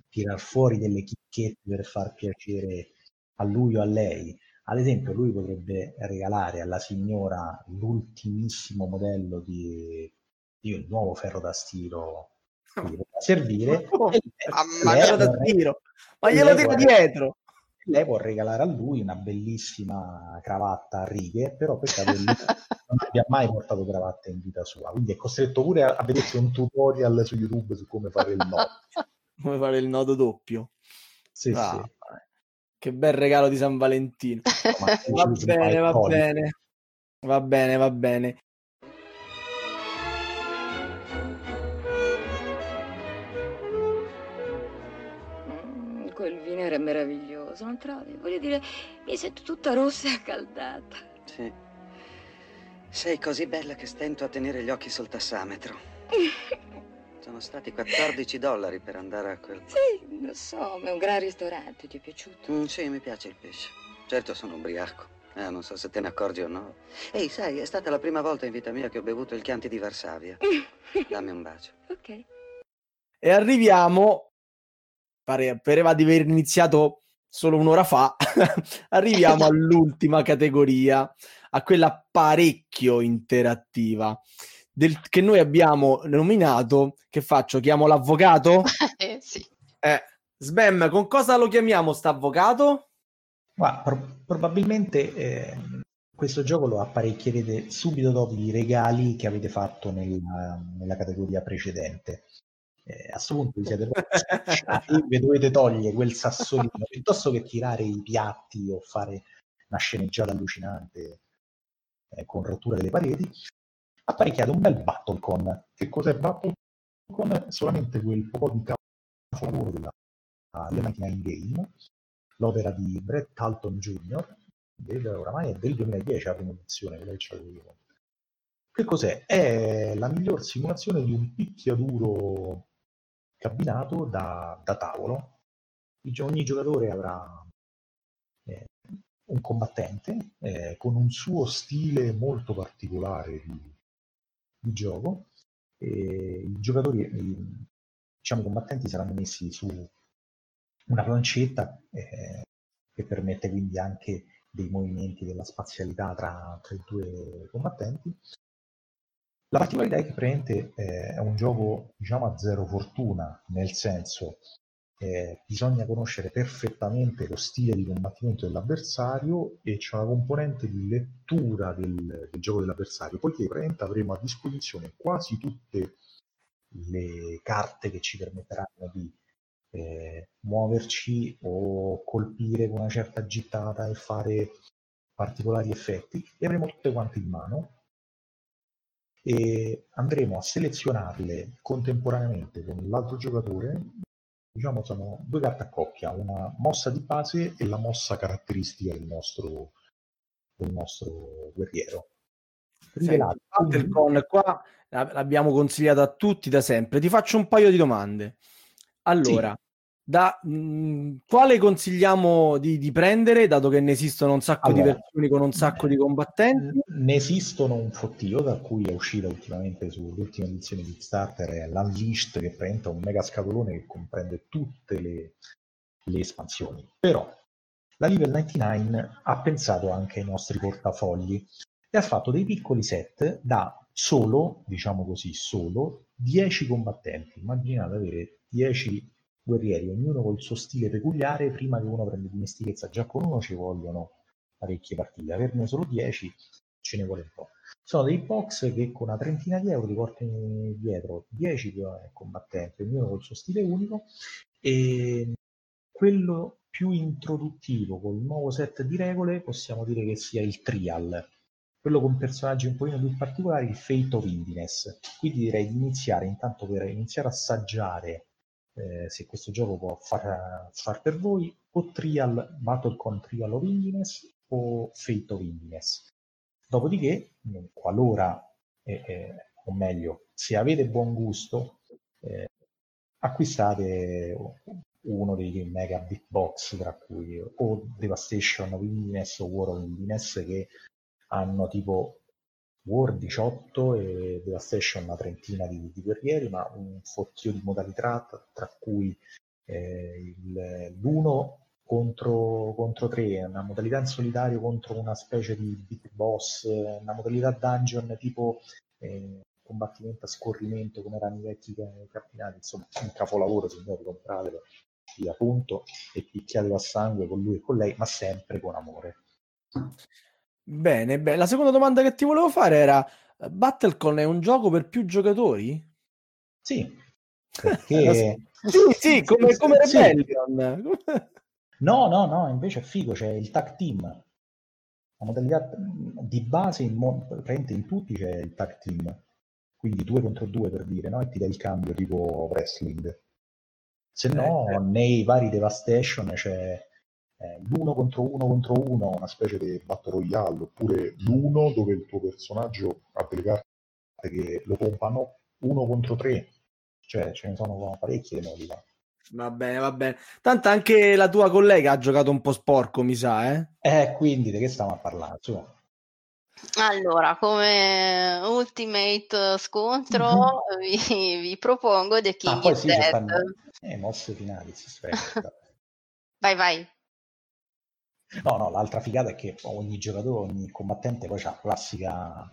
tirar fuori delle chicchette per far piacere a lui o a lei. Ad esempio, lui potrebbe regalare alla signora l'ultimissimo modello di, di un nuovo ferro da stiro servire. Oh, e ma lei tiro. Ma e glielo vorrebbe- dietro. Lei può regalare a lui una bellissima cravatta a righe, però peccato che lui non abbia mai portato cravatte in vita sua, quindi è costretto pure a, a vedersi un tutorial su YouTube su come fare il nodo. Come fare il nodo doppio. Sì, Ah, sì. Che bel regalo di San Valentino. Ma Va bene, va colico. bene. Va bene, va bene. Mm, quel vino era meraviglioso, non trovi? Voglio dire, mi sento tutta rossa e accaldata. Sì. Sei così bella che stento a tenere gli occhi sul tassametro. Sono stati 14 dollari per andare a quel... Sì, lo so, ma è un gran ristorante, ti è piaciuto? Mm, sì, mi piace il pesce. Certo sono ubriaco. Eh, non so se te ne accorgi o no. Ehi, sai, è stata la prima volta in vita mia che ho bevuto il Chianti di Varsavia. Dammi un bacio. ok. E arriviamo, pare, pareva di aver iniziato solo un'ora fa, arriviamo all'ultima categoria, a quella parecchio interattiva, del, che noi abbiamo nominato, che faccio, chiamo l'avvocato? Eh, sì. Eh, Sbam, con cosa lo chiamiamo sta avvocato? Ma pro- probabilmente eh, questo gioco lo apparecchierete subito dopo i regali che avete fatto nella, nella categoria precedente. Eh, a questo punto vi siete vi dovete togliere quel sassolino piuttosto che tirare i piatti o fare una sceneggiata allucinante eh, con rottura delle pareti. Apparecchiate un bel Battlecon. Che cos'è Battlecon? Solamente quel po' di capolavoro della, della 99 Game l'opera di Brett Halton Jr., del, oramai è del 2010 la prima edizione, quella che c'avevo io. Che cos'è? È la miglior simulazione di un picchiaduro cabinato da, da tavolo. Ogni giocatore avrà eh, un combattente eh, con un suo stile molto particolare di, di gioco. E I giocatori, i, diciamo, combattenti saranno messi su una plancetta eh, che permette quindi anche dei movimenti della spazialità tra, tra i due combattenti. La particolarità è che praticamente eh, è un gioco diciamo a zero fortuna, nel senso eh, bisogna conoscere perfettamente lo stile di combattimento dell'avversario e c'è una componente di lettura del, del gioco dell'avversario, poiché praticamente avremo a disposizione quasi tutte le carte che ci permetteranno di eh, muoverci o colpire con una certa gittata e fare particolari effetti e avremo tutte quante in mano e andremo a selezionarle contemporaneamente con l'altro giocatore diciamo sono due carte a coppia una mossa di base e la mossa caratteristica del nostro, del nostro guerriero Rivelate Battlecon qua la- l'abbiamo consigliato a tutti da sempre. Ti faccio un paio di domande. Allora, da, mh, quale consigliamo di, di prendere, dato che ne esistono un sacco di Allora, versioni con un sacco di combattenti? Ne esistono un fottio, da cui è uscita ultimamente sull'ultima edizione di Kickstarter, è l'Unleashed, che presenta un mega scatolone che comprende tutte le, le espansioni. Però la Level 99 ha pensato anche ai nostri portafogli e ha fatto dei piccoli set da solo, diciamo così, solo 10 combattenti. Immaginate avere 10 guerrieri, ognuno col suo stile peculiare, prima che uno prenda dimestichezza già con uno ci vogliono parecchie partite, averne solo 10 ce ne vuole un po'. Sono dei box che con una trentina di euro ti portano dietro 10 combattenti, ognuno col suo stile unico, e quello più introduttivo col nuovo set di regole possiamo dire che sia il trial. quello con personaggi un pochino più particolari, il Fate of Indiness. Quindi direi di iniziare intanto per iniziare a assaggiare eh, se questo gioco può far, far, per voi o Trial, Battlecon Trial of Indiness o Fate of Indiness. Dopodiché, qualora, eh, eh, o meglio, se avete buon gusto, eh, acquistate uno dei mega big box, tra cui o Devastation of Indiness o War of Indiness, che hanno tipo War 18 e Devastation una trentina di, di guerrieri, ma un fottio di modalità, tra cui eh, il, l'uno contro, contro tre, una modalità in solitario contro una specie di big boss, una modalità dungeon tipo eh, combattimento a scorrimento come erano i vecchi campionati, insomma un capolavoro signori, compratelo via punto e picchiatelo a sangue con lui e con lei, ma sempre con amore. Bene, bene. La seconda domanda che ti volevo fare era: Battlecon è un gioco per più giocatori? Sì, perché... sì, sì, come, come. Rebellion. no, no, no, invece è figo, c'è il tag team. La modalità di base in, praticamente in tutti c'è il tag team, quindi due contro due per dire, no? E ti dai il cambio tipo wrestling. Se no, eh, nei vari Devastation c'è eh, l'uno contro uno contro uno, una specie di battle royale, oppure l'uno dove il tuo personaggio ha delle carte che lo compano uno contro tre, cioè ce ne sono parecchie modalità. Va bene, va bene. Tanto anche la tua collega ha giocato un po' sporco, mi sa, eh? Eh, quindi di che stiamo a parlare? Su. Allora, come ultimate scontro mm-hmm. vi, vi, propongo The King ah, poi is sì, Dead. Stanno... Eh, mosse finali, si vai, vai. No, no, l'altra figata è che ogni giocatore, ogni combattente poi ha la classica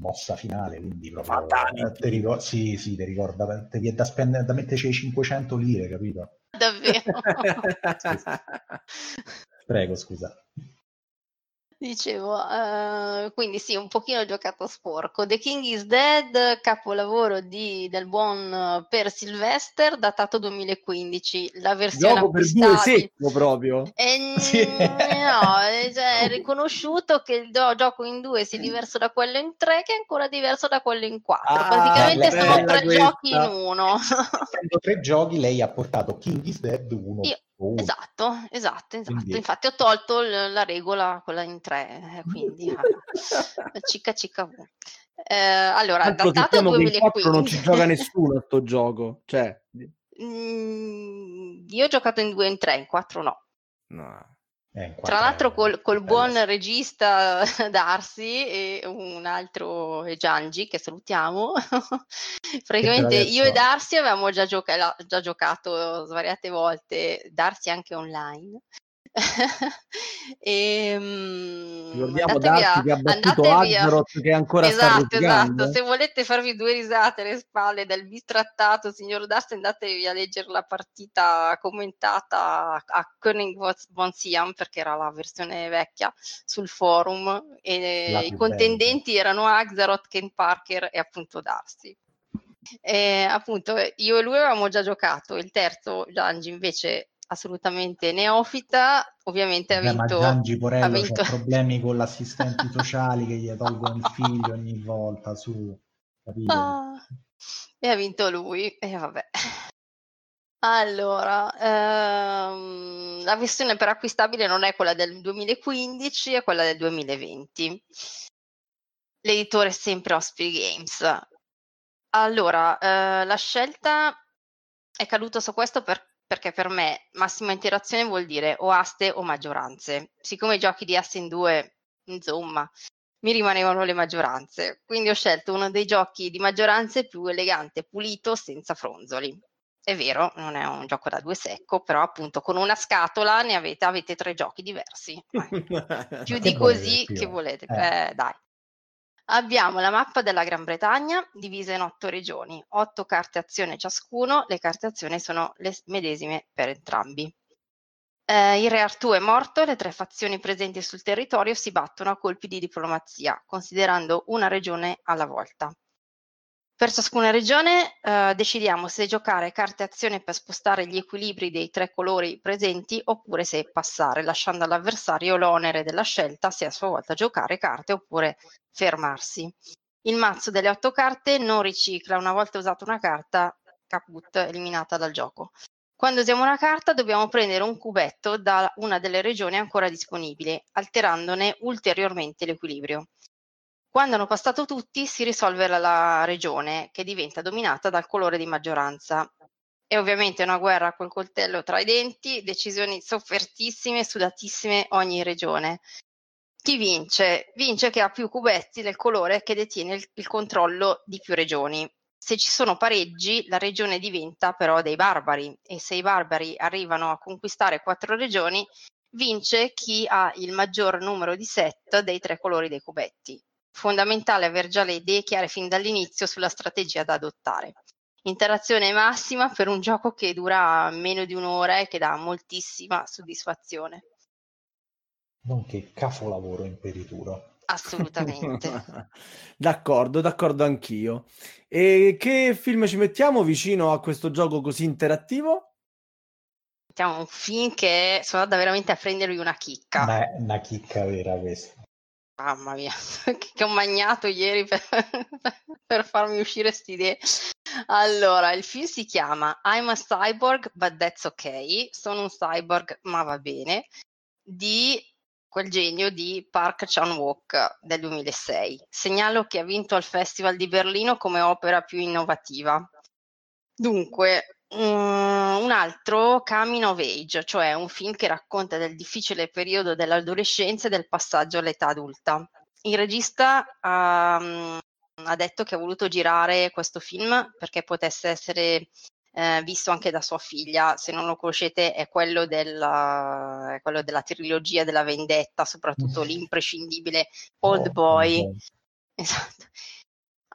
mossa finale, quindi proprio eh, ti ricorda, sì, sì, ti ricorda, ti viene da spendere, da metterci 500 lire, capito? Davvero? Prego, scusa. Dicevo, uh, quindi sì, un pochino giocato sporco. The King is Dead, capolavoro di, del buon Per Sylvester, datato 2015. La versione Gioco per due secco proprio. E, sì. No, cioè, è riconosciuto che il gioco in due sia diverso da quello in tre, che è ancora diverso da quello in quattro. Ah, Praticamente sono tre questa. giochi in uno. Essendo tre giochi, lei ha portato King is Dead 1 Io, Oh. Esatto, esatto, esatto. Quindi... Infatti ho tolto l- la regola, quella in tre, eh, quindi cicca cicca v. Eh, allora, Altro datato 2015. non ci gioca nessuno a sto gioco, cioè... Mm, io ho giocato in due e in tre, in quattro no. No. Eh, Tra l'altro col, col buon regista Darsi e un altro Giangi che salutiamo, praticamente io e Darsi avevamo già, gioca- già giocato svariate volte, Darsi anche online, e, um, Ricordiamo Darsi che ha battuto Azeroth che ancora esatto, esatto. Se volete farvi due risate alle spalle del bistrattato signor Darsi andatevi a leggere la partita commentata a Koenig von Siam perché era la versione vecchia sul forum e i contendenti bella. erano Azeroth, Ken Parker e appunto Darsi. E, appunto io e lui avevamo già giocato, il terzo Giangi invece assolutamente neofita, ovviamente ha vinto... Ma Giangi Porello ha vinto... problemi con l'assistente sociali che gli tolgono il figlio ogni volta, su, capito? Ah, e ha vinto lui, e vabbè. Allora, ehm, la versione per acquistabile non è quella del 2015, è quella del 2020. L'editore è sempre Osprey Games. Allora, eh, la scelta è caduta su questo per perché per me massima interazione vuol dire o aste o maggioranze. Siccome i giochi di aste in due, insomma, mi rimanevano le maggioranze, quindi ho scelto uno dei giochi di maggioranze più elegante, pulito, senza fronzoli. È vero, non è un gioco da due secco, però appunto con una scatola ne avete, avete tre giochi diversi. più di così che volete. Eh. Eh, dai. Abbiamo la mappa della Gran Bretagna divisa in otto regioni, otto carte azione ciascuno, le carte azione sono le medesime per entrambi. Eh, il re Artù è morto le tre fazioni presenti sul territorio si battono a colpi di diplomazia, considerando una regione alla volta. Per ciascuna regione eh, decidiamo se giocare carte azione per spostare gli equilibri dei tre colori presenti oppure se passare, lasciando all'avversario l'onere della scelta se a sua volta giocare carte oppure fermarsi. Il mazzo delle otto carte non ricicla, una volta usata una carta, caput, eliminata dal gioco. Quando usiamo una carta dobbiamo prendere un cubetto da una delle regioni ancora disponibili, alterandone ulteriormente l'equilibrio. Quando hanno passato tutti si risolve la, la regione che diventa dominata dal colore di maggioranza. È ovviamente una guerra col coltello tra i denti, decisioni soffertissime, sudatissime ogni regione. Chi vince? Vince che ha più cubetti del colore che detiene il, il controllo di più regioni. Se ci sono pareggi, la regione diventa però dei barbari e se i barbari arrivano a conquistare quattro regioni, vince chi ha il maggior numero di set dei tre colori dei cubetti. Fondamentale aver già le idee chiare fin dall'inizio sulla strategia da adottare. Interazione massima per un gioco che dura meno di un'ora e che dà moltissima soddisfazione. Nonché capolavoro imperituro. Assolutamente. d'accordo, d'accordo anch'io. E che film ci mettiamo vicino a questo gioco così interattivo? Mettiamo un film che sono andata veramente a prendervi una chicca. È una chicca vera questa. Mamma mia, che ho magnato ieri per, per farmi uscire queste idee. Allora, il film si chiama I'm a Cyborg, but that's okay. Sono un cyborg, ma va bene. Di quel genio di Park Chan-wook del 2006. Segnalo che ha vinto al Festival di Berlino come opera più innovativa. Dunque, un altro Coming of Age, cioè un film che racconta del difficile periodo dell'adolescenza e del passaggio all'età adulta. Il regista um, ha detto che ha voluto girare questo film perché potesse essere eh, visto anche da sua figlia. Se non lo conoscete, è quello, della, è quello della trilogia della vendetta, soprattutto l'imprescindibile Old oh, Boy. Esatto.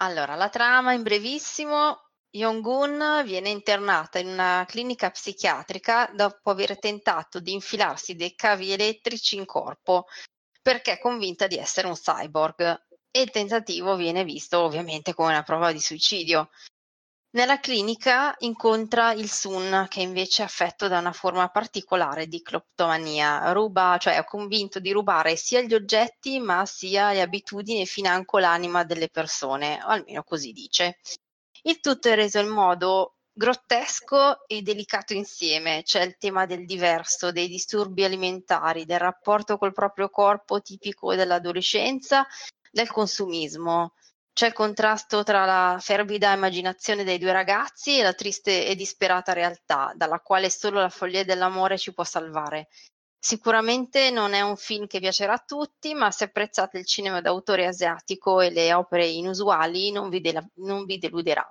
Allora, la trama in brevissimo. Yong-gun viene internata in una clinica psichiatrica dopo aver tentato di infilarsi dei cavi elettrici in corpo perché è convinta di essere un cyborg e il tentativo viene visto ovviamente come una prova di suicidio. Nella clinica incontra il Sun, che invece è affetto da una forma particolare di cleptomania. Ruba, cioè è convinto di rubare sia gli oggetti, ma sia le abitudini e financo l'anima delle persone, o almeno così dice. Il tutto è reso in modo grottesco e delicato insieme. C'è il tema del diverso, dei disturbi alimentari, del rapporto col proprio corpo tipico dell'adolescenza, del consumismo. C'è il contrasto tra la fervida immaginazione dei due ragazzi e la triste e disperata realtà, dalla quale solo la follia dell'amore ci può salvare. Sicuramente non è un film che piacerà a tutti, ma se apprezzate il cinema d'autore asiatico e le opere inusuali non vi, de- non vi deluderà.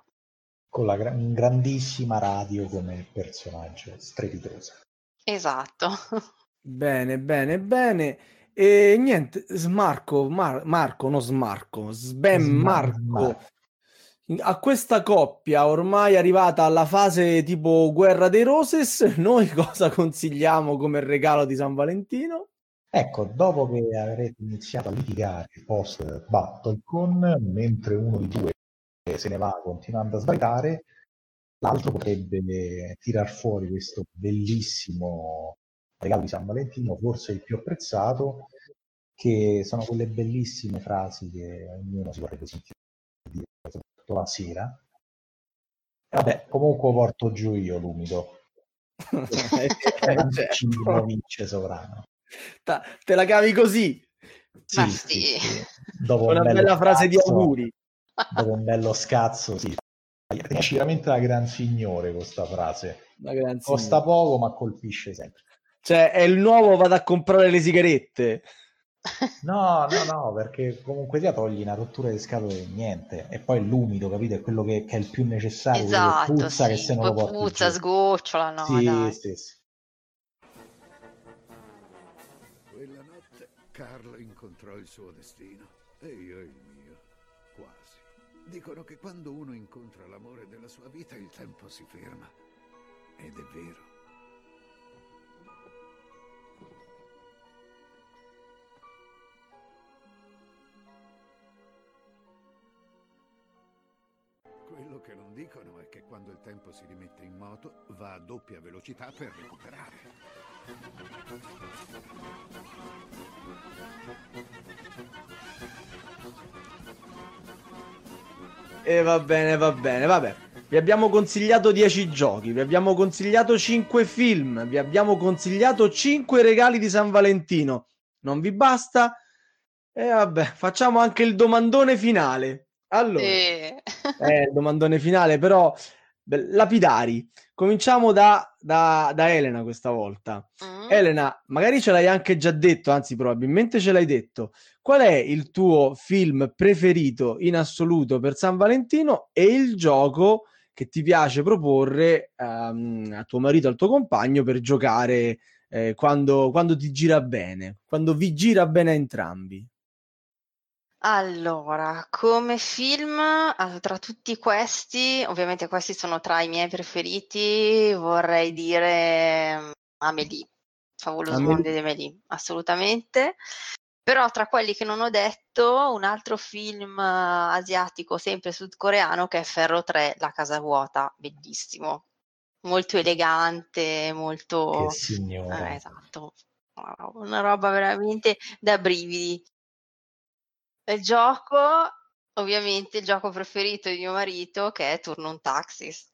Con la gra- grandissima radio come personaggio strepitoso. Esatto. Bene, bene, bene. E niente, Smarco, Mar- Marco, non Smarco, Sbem Marco. A questa coppia ormai arrivata alla fase tipo guerra dei Roses, noi cosa consigliamo come regalo di San Valentino? Ecco, dopo che avrete iniziato a litigare post Battlecon, mentre uno di due se ne va continuando a sbagliare, l'altro potrebbe tirar fuori questo bellissimo regalo di San Valentino, forse il più apprezzato, che sono quelle bellissime frasi che ognuno si vorrebbe sentire la sera. Vabbè, comunque porto giù io l'umido. certo. vince sovrano. Ta, te la cavi così? Sì, sì. sì. Dopo una bella scazzo, frase di auguri. Dopo un bello scazzo, sì. Riesci veramente la gran signore questa frase. Costa poco, ma colpisce sempre. Cioè, è il nuovo vado a comprare le sigarette. No, no, no, perché comunque ti togli una rottura di scatole niente. E poi l'umido, capito? È quello che, che è il più necessario. Esatto, che puzza sì. che se non lo porti Puzza, giù. sgocciola, no, sì, dai. sì, sì. Quella notte Carlo incontrò il suo destino e io il mio, quasi. Dicono che quando uno incontra l'amore della sua vita il tempo si ferma. Ed è vero. Che non dicono è che quando il tempo si rimette in moto va a doppia velocità per recuperare. E va bene, va bene, vabbè. Vi abbiamo consigliato 10 giochi, vi abbiamo consigliato 5 film, vi abbiamo consigliato 5 regali di San Valentino. Non vi basta? E vabbè, facciamo anche il domandone finale. Allora, eh, domandone finale, però lapidari. Cominciamo da, da- da Elena questa volta. Mm? Elena, magari ce l'hai anche già detto, anzi, probabilmente ce l'hai detto. Qual è il tuo film preferito in assoluto per San Valentino e il gioco che ti piace proporre ehm, a tuo marito, al tuo compagno per giocare eh, quando, quando ti gira bene, quando vi gira bene a entrambi? Allora, come film, tra tutti questi, ovviamente questi sono tra i miei preferiti, vorrei dire mm, Amélie, Favoloso Amélie. Mondo di Amélie, assolutamente. Però tra quelli che non ho detto, un altro film eh, asiatico, sempre sudcoreano, che è Ferro 3, La casa vuota, bellissimo, molto elegante, molto... Che signora. Eh, esatto, una roba veramente da brividi. Il gioco, ovviamente, il gioco preferito di mio marito, che è Turnum Taxis.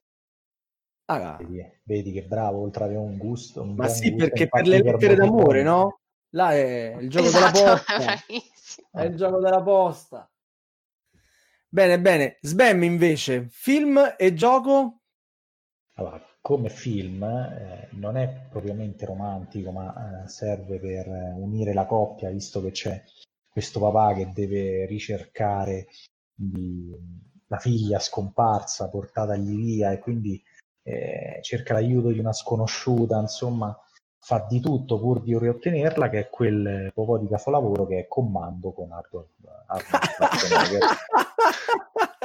Ah, Vedi, vedi che bravo, oltre ad avere un gusto. Un ma sì, gusto, perché per le lettere d'amore, no? Là è il gioco della Esatto, posta. bravissimo. È il gioco della posta. Bene, bene. Sbam invece, film e gioco? Allora, come film eh, non è propriamente romantico, ma eh, serve per eh, unire la coppia, visto che c'è questo papà che deve ricercare di- la figlia scomparsa, portatagli via, e quindi eh, cerca l'aiuto di una sconosciuta, insomma, fa di tutto pur di riottenerla, che è quel po' di capolavoro che è Commando con Arnold Arnold Schwarzenegger.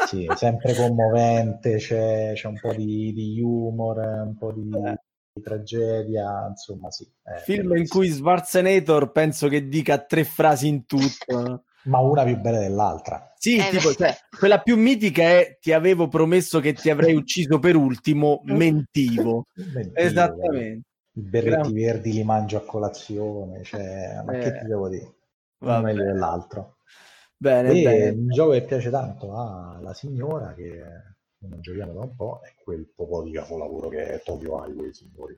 Sì, sempre commovente, c'è, c'è un po' di, di humor, un po' di, di tragedia, insomma sì. è Film in bellissimo. cui Schwarzenegger penso che dica tre frasi in tutto. Ma una più bella dell'altra. Sì, Eh, tipo, cioè, quella più mitica è ti avevo promesso che ti avrei ucciso per ultimo, mentivo. Mentire, Esattamente. I berretti Gran- verdi li mangio a colazione, cioè, ma che Eh, ti devo dire? Uno vabbè. meglio dell'altro. Bene, E bene. un gioco che piace tanto alla signora, che non giochiamo da un po', è quel po' di capolavoro che è Tokyo Highway, signori.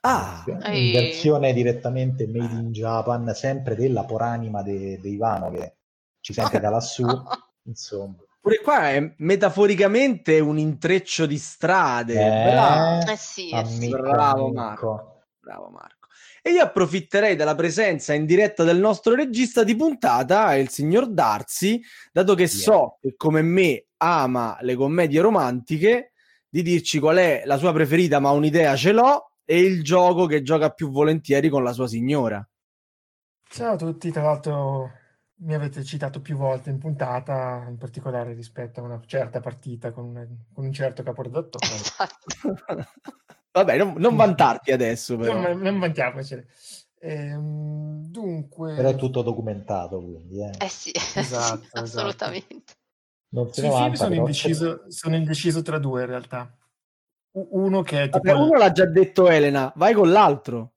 Ah, in Ehi. versione direttamente made in Japan, sempre della poranima de, de Ivano che ci sente da lassù, insomma. pure qua è metaforicamente un intreccio di strade. Eh, Bravo, Eh sì, eh sì. Bravo. Marco. bravo Marco. E io approfitterei della presenza in diretta del nostro regista di puntata, il signor Darsi, dato che Sì. so che come me ama le commedie romantiche, di dirci qual è la sua preferita, ma un'idea ce l'ho, e il gioco che gioca più volentieri con la sua signora. Ciao a tutti, tra l'altro mi avete citato più volte in puntata, in particolare rispetto a una certa partita con, una- con un certo caporedattore. Esatto. Vabbè, non, non vantarti adesso, però. Non, non vantiamocene. Ehm, dunque, Però è tutto documentato, quindi eh. Eh sì, Esatto, esatto. assolutamente. non se sui film vanta, sono indeciso, sono indeciso tra due in realtà. Uno che è tipo... Vabbè, uno l'ha già detto Elena, vai con l'altro.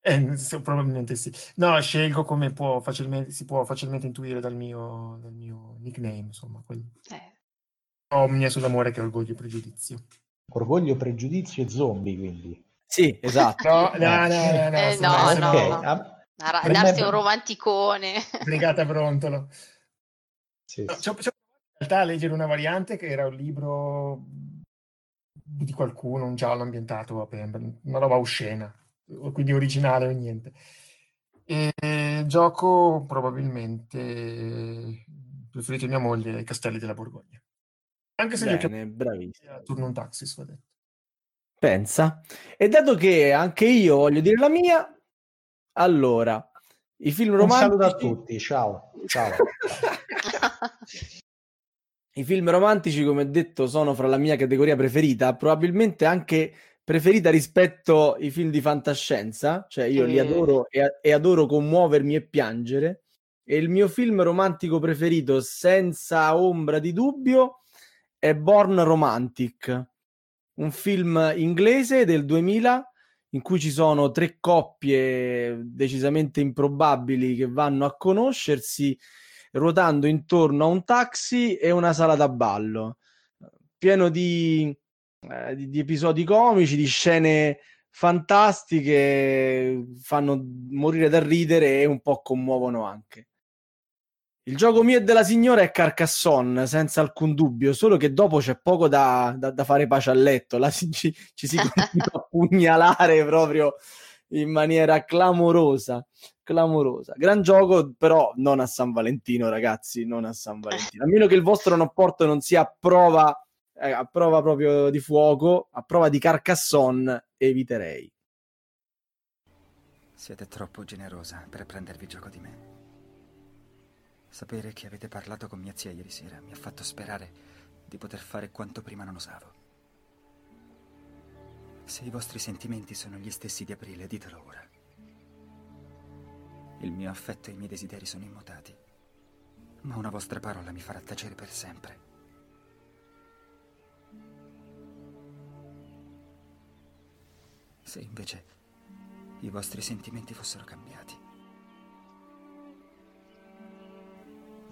Eh, probabilmente sì. No, scelgo come può facilmente, si può facilmente intuire dal mio, dal mio nickname, insomma, quel Eh, Omnia sull'amore che orgoglio e pregiudizio. Orgoglio, pregiudizio e zombie, quindi. Sì, esatto. No, no, no, no, no, Eh, no, no. Ok, ah, darsi un romanticone. Brigata Brontolo. sì, No, sì. ci ho, ci ho provato in realtà a leggere una variante che era un libro di qualcuno, un giallo ambientato a Pembrokeshire, una roba oscena, quindi originale o niente. E gioco probabilmente preferito di mia moglie è i Castelli della Borgogna. Anche se Bene, bravissimo. a turno un taxis, va detto. Pensa. E dato che anche io voglio dire la mia, allora, i film Un saluto a romantici... tutti, ciao. ciao. I film romantici, come ho detto, sono fra la mia categoria preferita, probabilmente anche preferita rispetto ai film di fantascienza, cioè io li Eh. adoro e, e adoro commuovermi e piangere. E il mio film romantico preferito, senza ombra di dubbio, è Born Romantic, un film inglese del 2000 in cui ci sono tre coppie decisamente improbabili che vanno a conoscersi ruotando intorno a un taxi e una sala da ballo, pieno di, eh, di, di episodi comici, di scene fantastiche, fanno morire da ridere e un po' commuovono anche. Il gioco mio e della signora è Carcassonne, senza alcun dubbio, solo che dopo c'è poco da, da, da fare pace a letto. La, ci, ci si continua a pugnalare proprio in maniera clamorosa, clamorosa. Gran gioco, però non a San Valentino, ragazzi, non a San Valentino. A meno che il vostro rapporto non sia a prova, eh, a prova proprio di fuoco, a prova di Carcassonne, eviterei. Siete troppo generosa per prendervi gioco di me. Sapere che avete parlato con mia zia ieri sera mi ha fatto sperare di poter fare quanto prima non osavo. Se i vostri sentimenti sono gli stessi di aprile, ditelo ora. Il mio affetto e i miei desideri sono immutati, ma una vostra parola mi farà tacere per sempre. Se invece i vostri sentimenti fossero cambiati,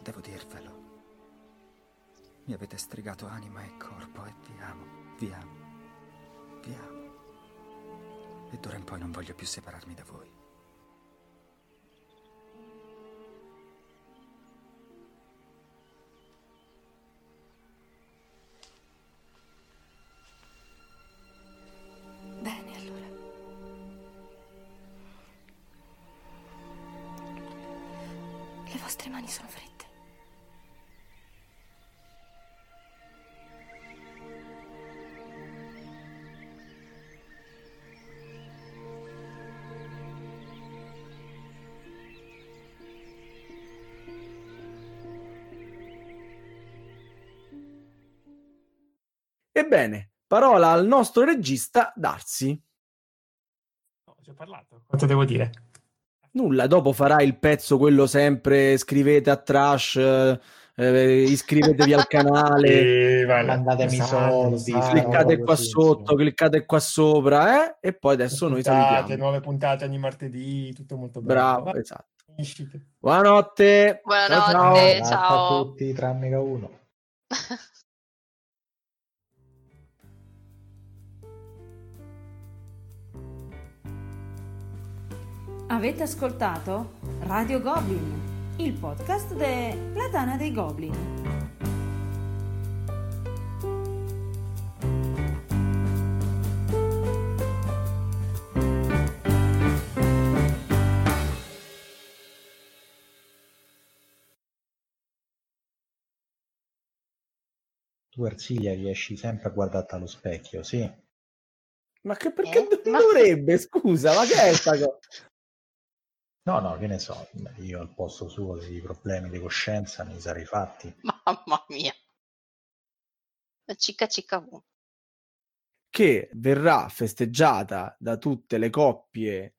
devo dirvelo. Mi avete stregato anima e corpo e vi amo, vi amo, vi amo. E d'ora in poi non voglio più separarmi da voi. Ebbene, parola al nostro regista Darsi. Ho già parlato. Quanto devo dire? Nulla, dopo farà il pezzo quello sempre scrivete a trash, eh, iscrivetevi al canale, vale. Mandatemi Esatto, soldi, esatto. cliccate qua sotto, cliccate qua sopra, eh? E poi adesso noi Puntate, salutiamo. nuove puntate ogni martedì, tutto molto bello. Bravo, Va, esatto. Buonanotte. Buonanotte, Ciao, ciao. Ciao. a tutti, tranne che uno. Avete ascoltato Radio Goblin, il podcast della Tana dei Goblin. Tu Ersilia riesci sempre a guardarti allo specchio, sì. Ma che perché Eh? non dovrebbe? Scusa, ma che è sta cosa? No, no, che ne so, io al posto suo dei problemi di coscienza ne sarei fatti. Mamma mia. Cicca cicca vu. Che verrà festeggiata da tutte le coppie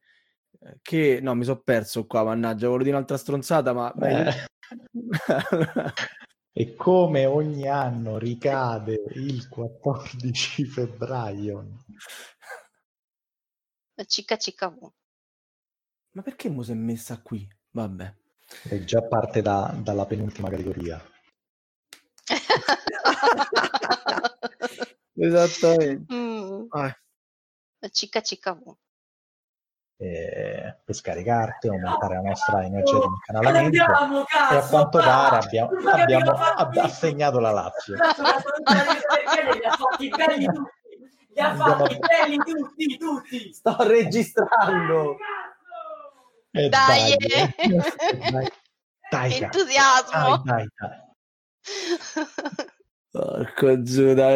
eh, che... No, mi sono perso qua, mannaggia, volevo dire un'altra stronzata, ma... Eh. E come ogni anno ricade il 14 febbraio. Cicca cicca vu. Ma perché mo si è messa qui? Vabbè. E già parte da- dalla penultima categoria. Esattamente. Mm. Ah, Cicca cicca vu. Eh, per scaricarti, aumentare la nostra energia di incanalamento. E a quanto pare abbiamo, abbiamo ab- assegnato la Lazio. Li ha fatti belli tutti! Li ha fatti belli tutti, tutti! sto registrando. E Dai, dai, eh. dai, dai, Entusiasmo. dai, dai, dai. Porco Giuda,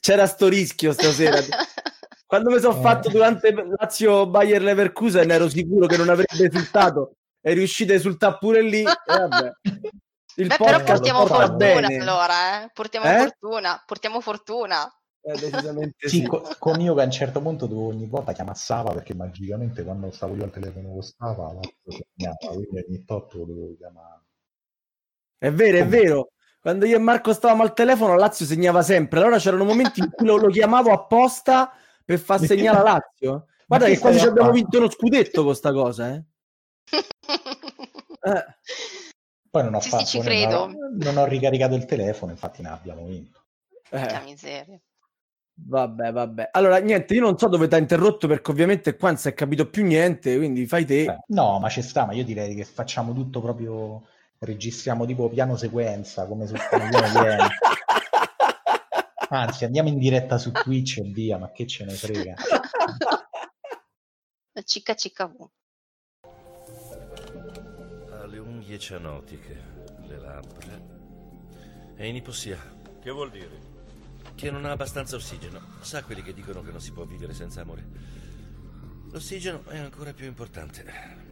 c'era sto rischio stasera. Quando mi sono Eh. fatto durante Lazio Bayer Leverkusen ero sicuro che non avrebbe risultato. È riuscito a risultare pure lì. E vabbè. Il Beh, però portiamo porta fortuna bene. allora, eh. Portiamo Eh? fortuna, portiamo fortuna. Eh, decisamente Sì, sì. co- con io che a un certo punto dovevo ogni volta chiamare Sava perché magicamente quando stavo io al telefono con Sava la segnava, quindi ogni tot lo dovevo chiamare. È vero, è vero. quando io e Marco stavamo al telefono, Lazio segnava sempre. Allora c'erano momenti in cui lo, lo chiamavo apposta per far segnare a Lazio. Guarda che quasi ci abbiamo vinto uno scudetto con sta cosa, eh. Eh, Poi non ho Sì, sì, fatto, ci non credo. ho- non ho ricaricato il telefono, infatti ne abbiamo vinto. Eh, miseria. Vabbè, vabbè. Allora, niente, io non so dove ti ha interrotto perché ovviamente qua non si è capito più niente, quindi fai te. Eh, no, ma ci sta, ma io direi che facciamo tutto proprio, registriamo tipo piano sequenza, come su. Anzi, andiamo in diretta su Twitch e via, ma che ce ne frega. Cicca cicca V. Ha le unghie cianotiche, le labbra e in ipossia. Che vuol dire? Che non ha abbastanza ossigeno. Sa quelli che dicono che non si può vivere senza amore. L'ossigeno è ancora più importante.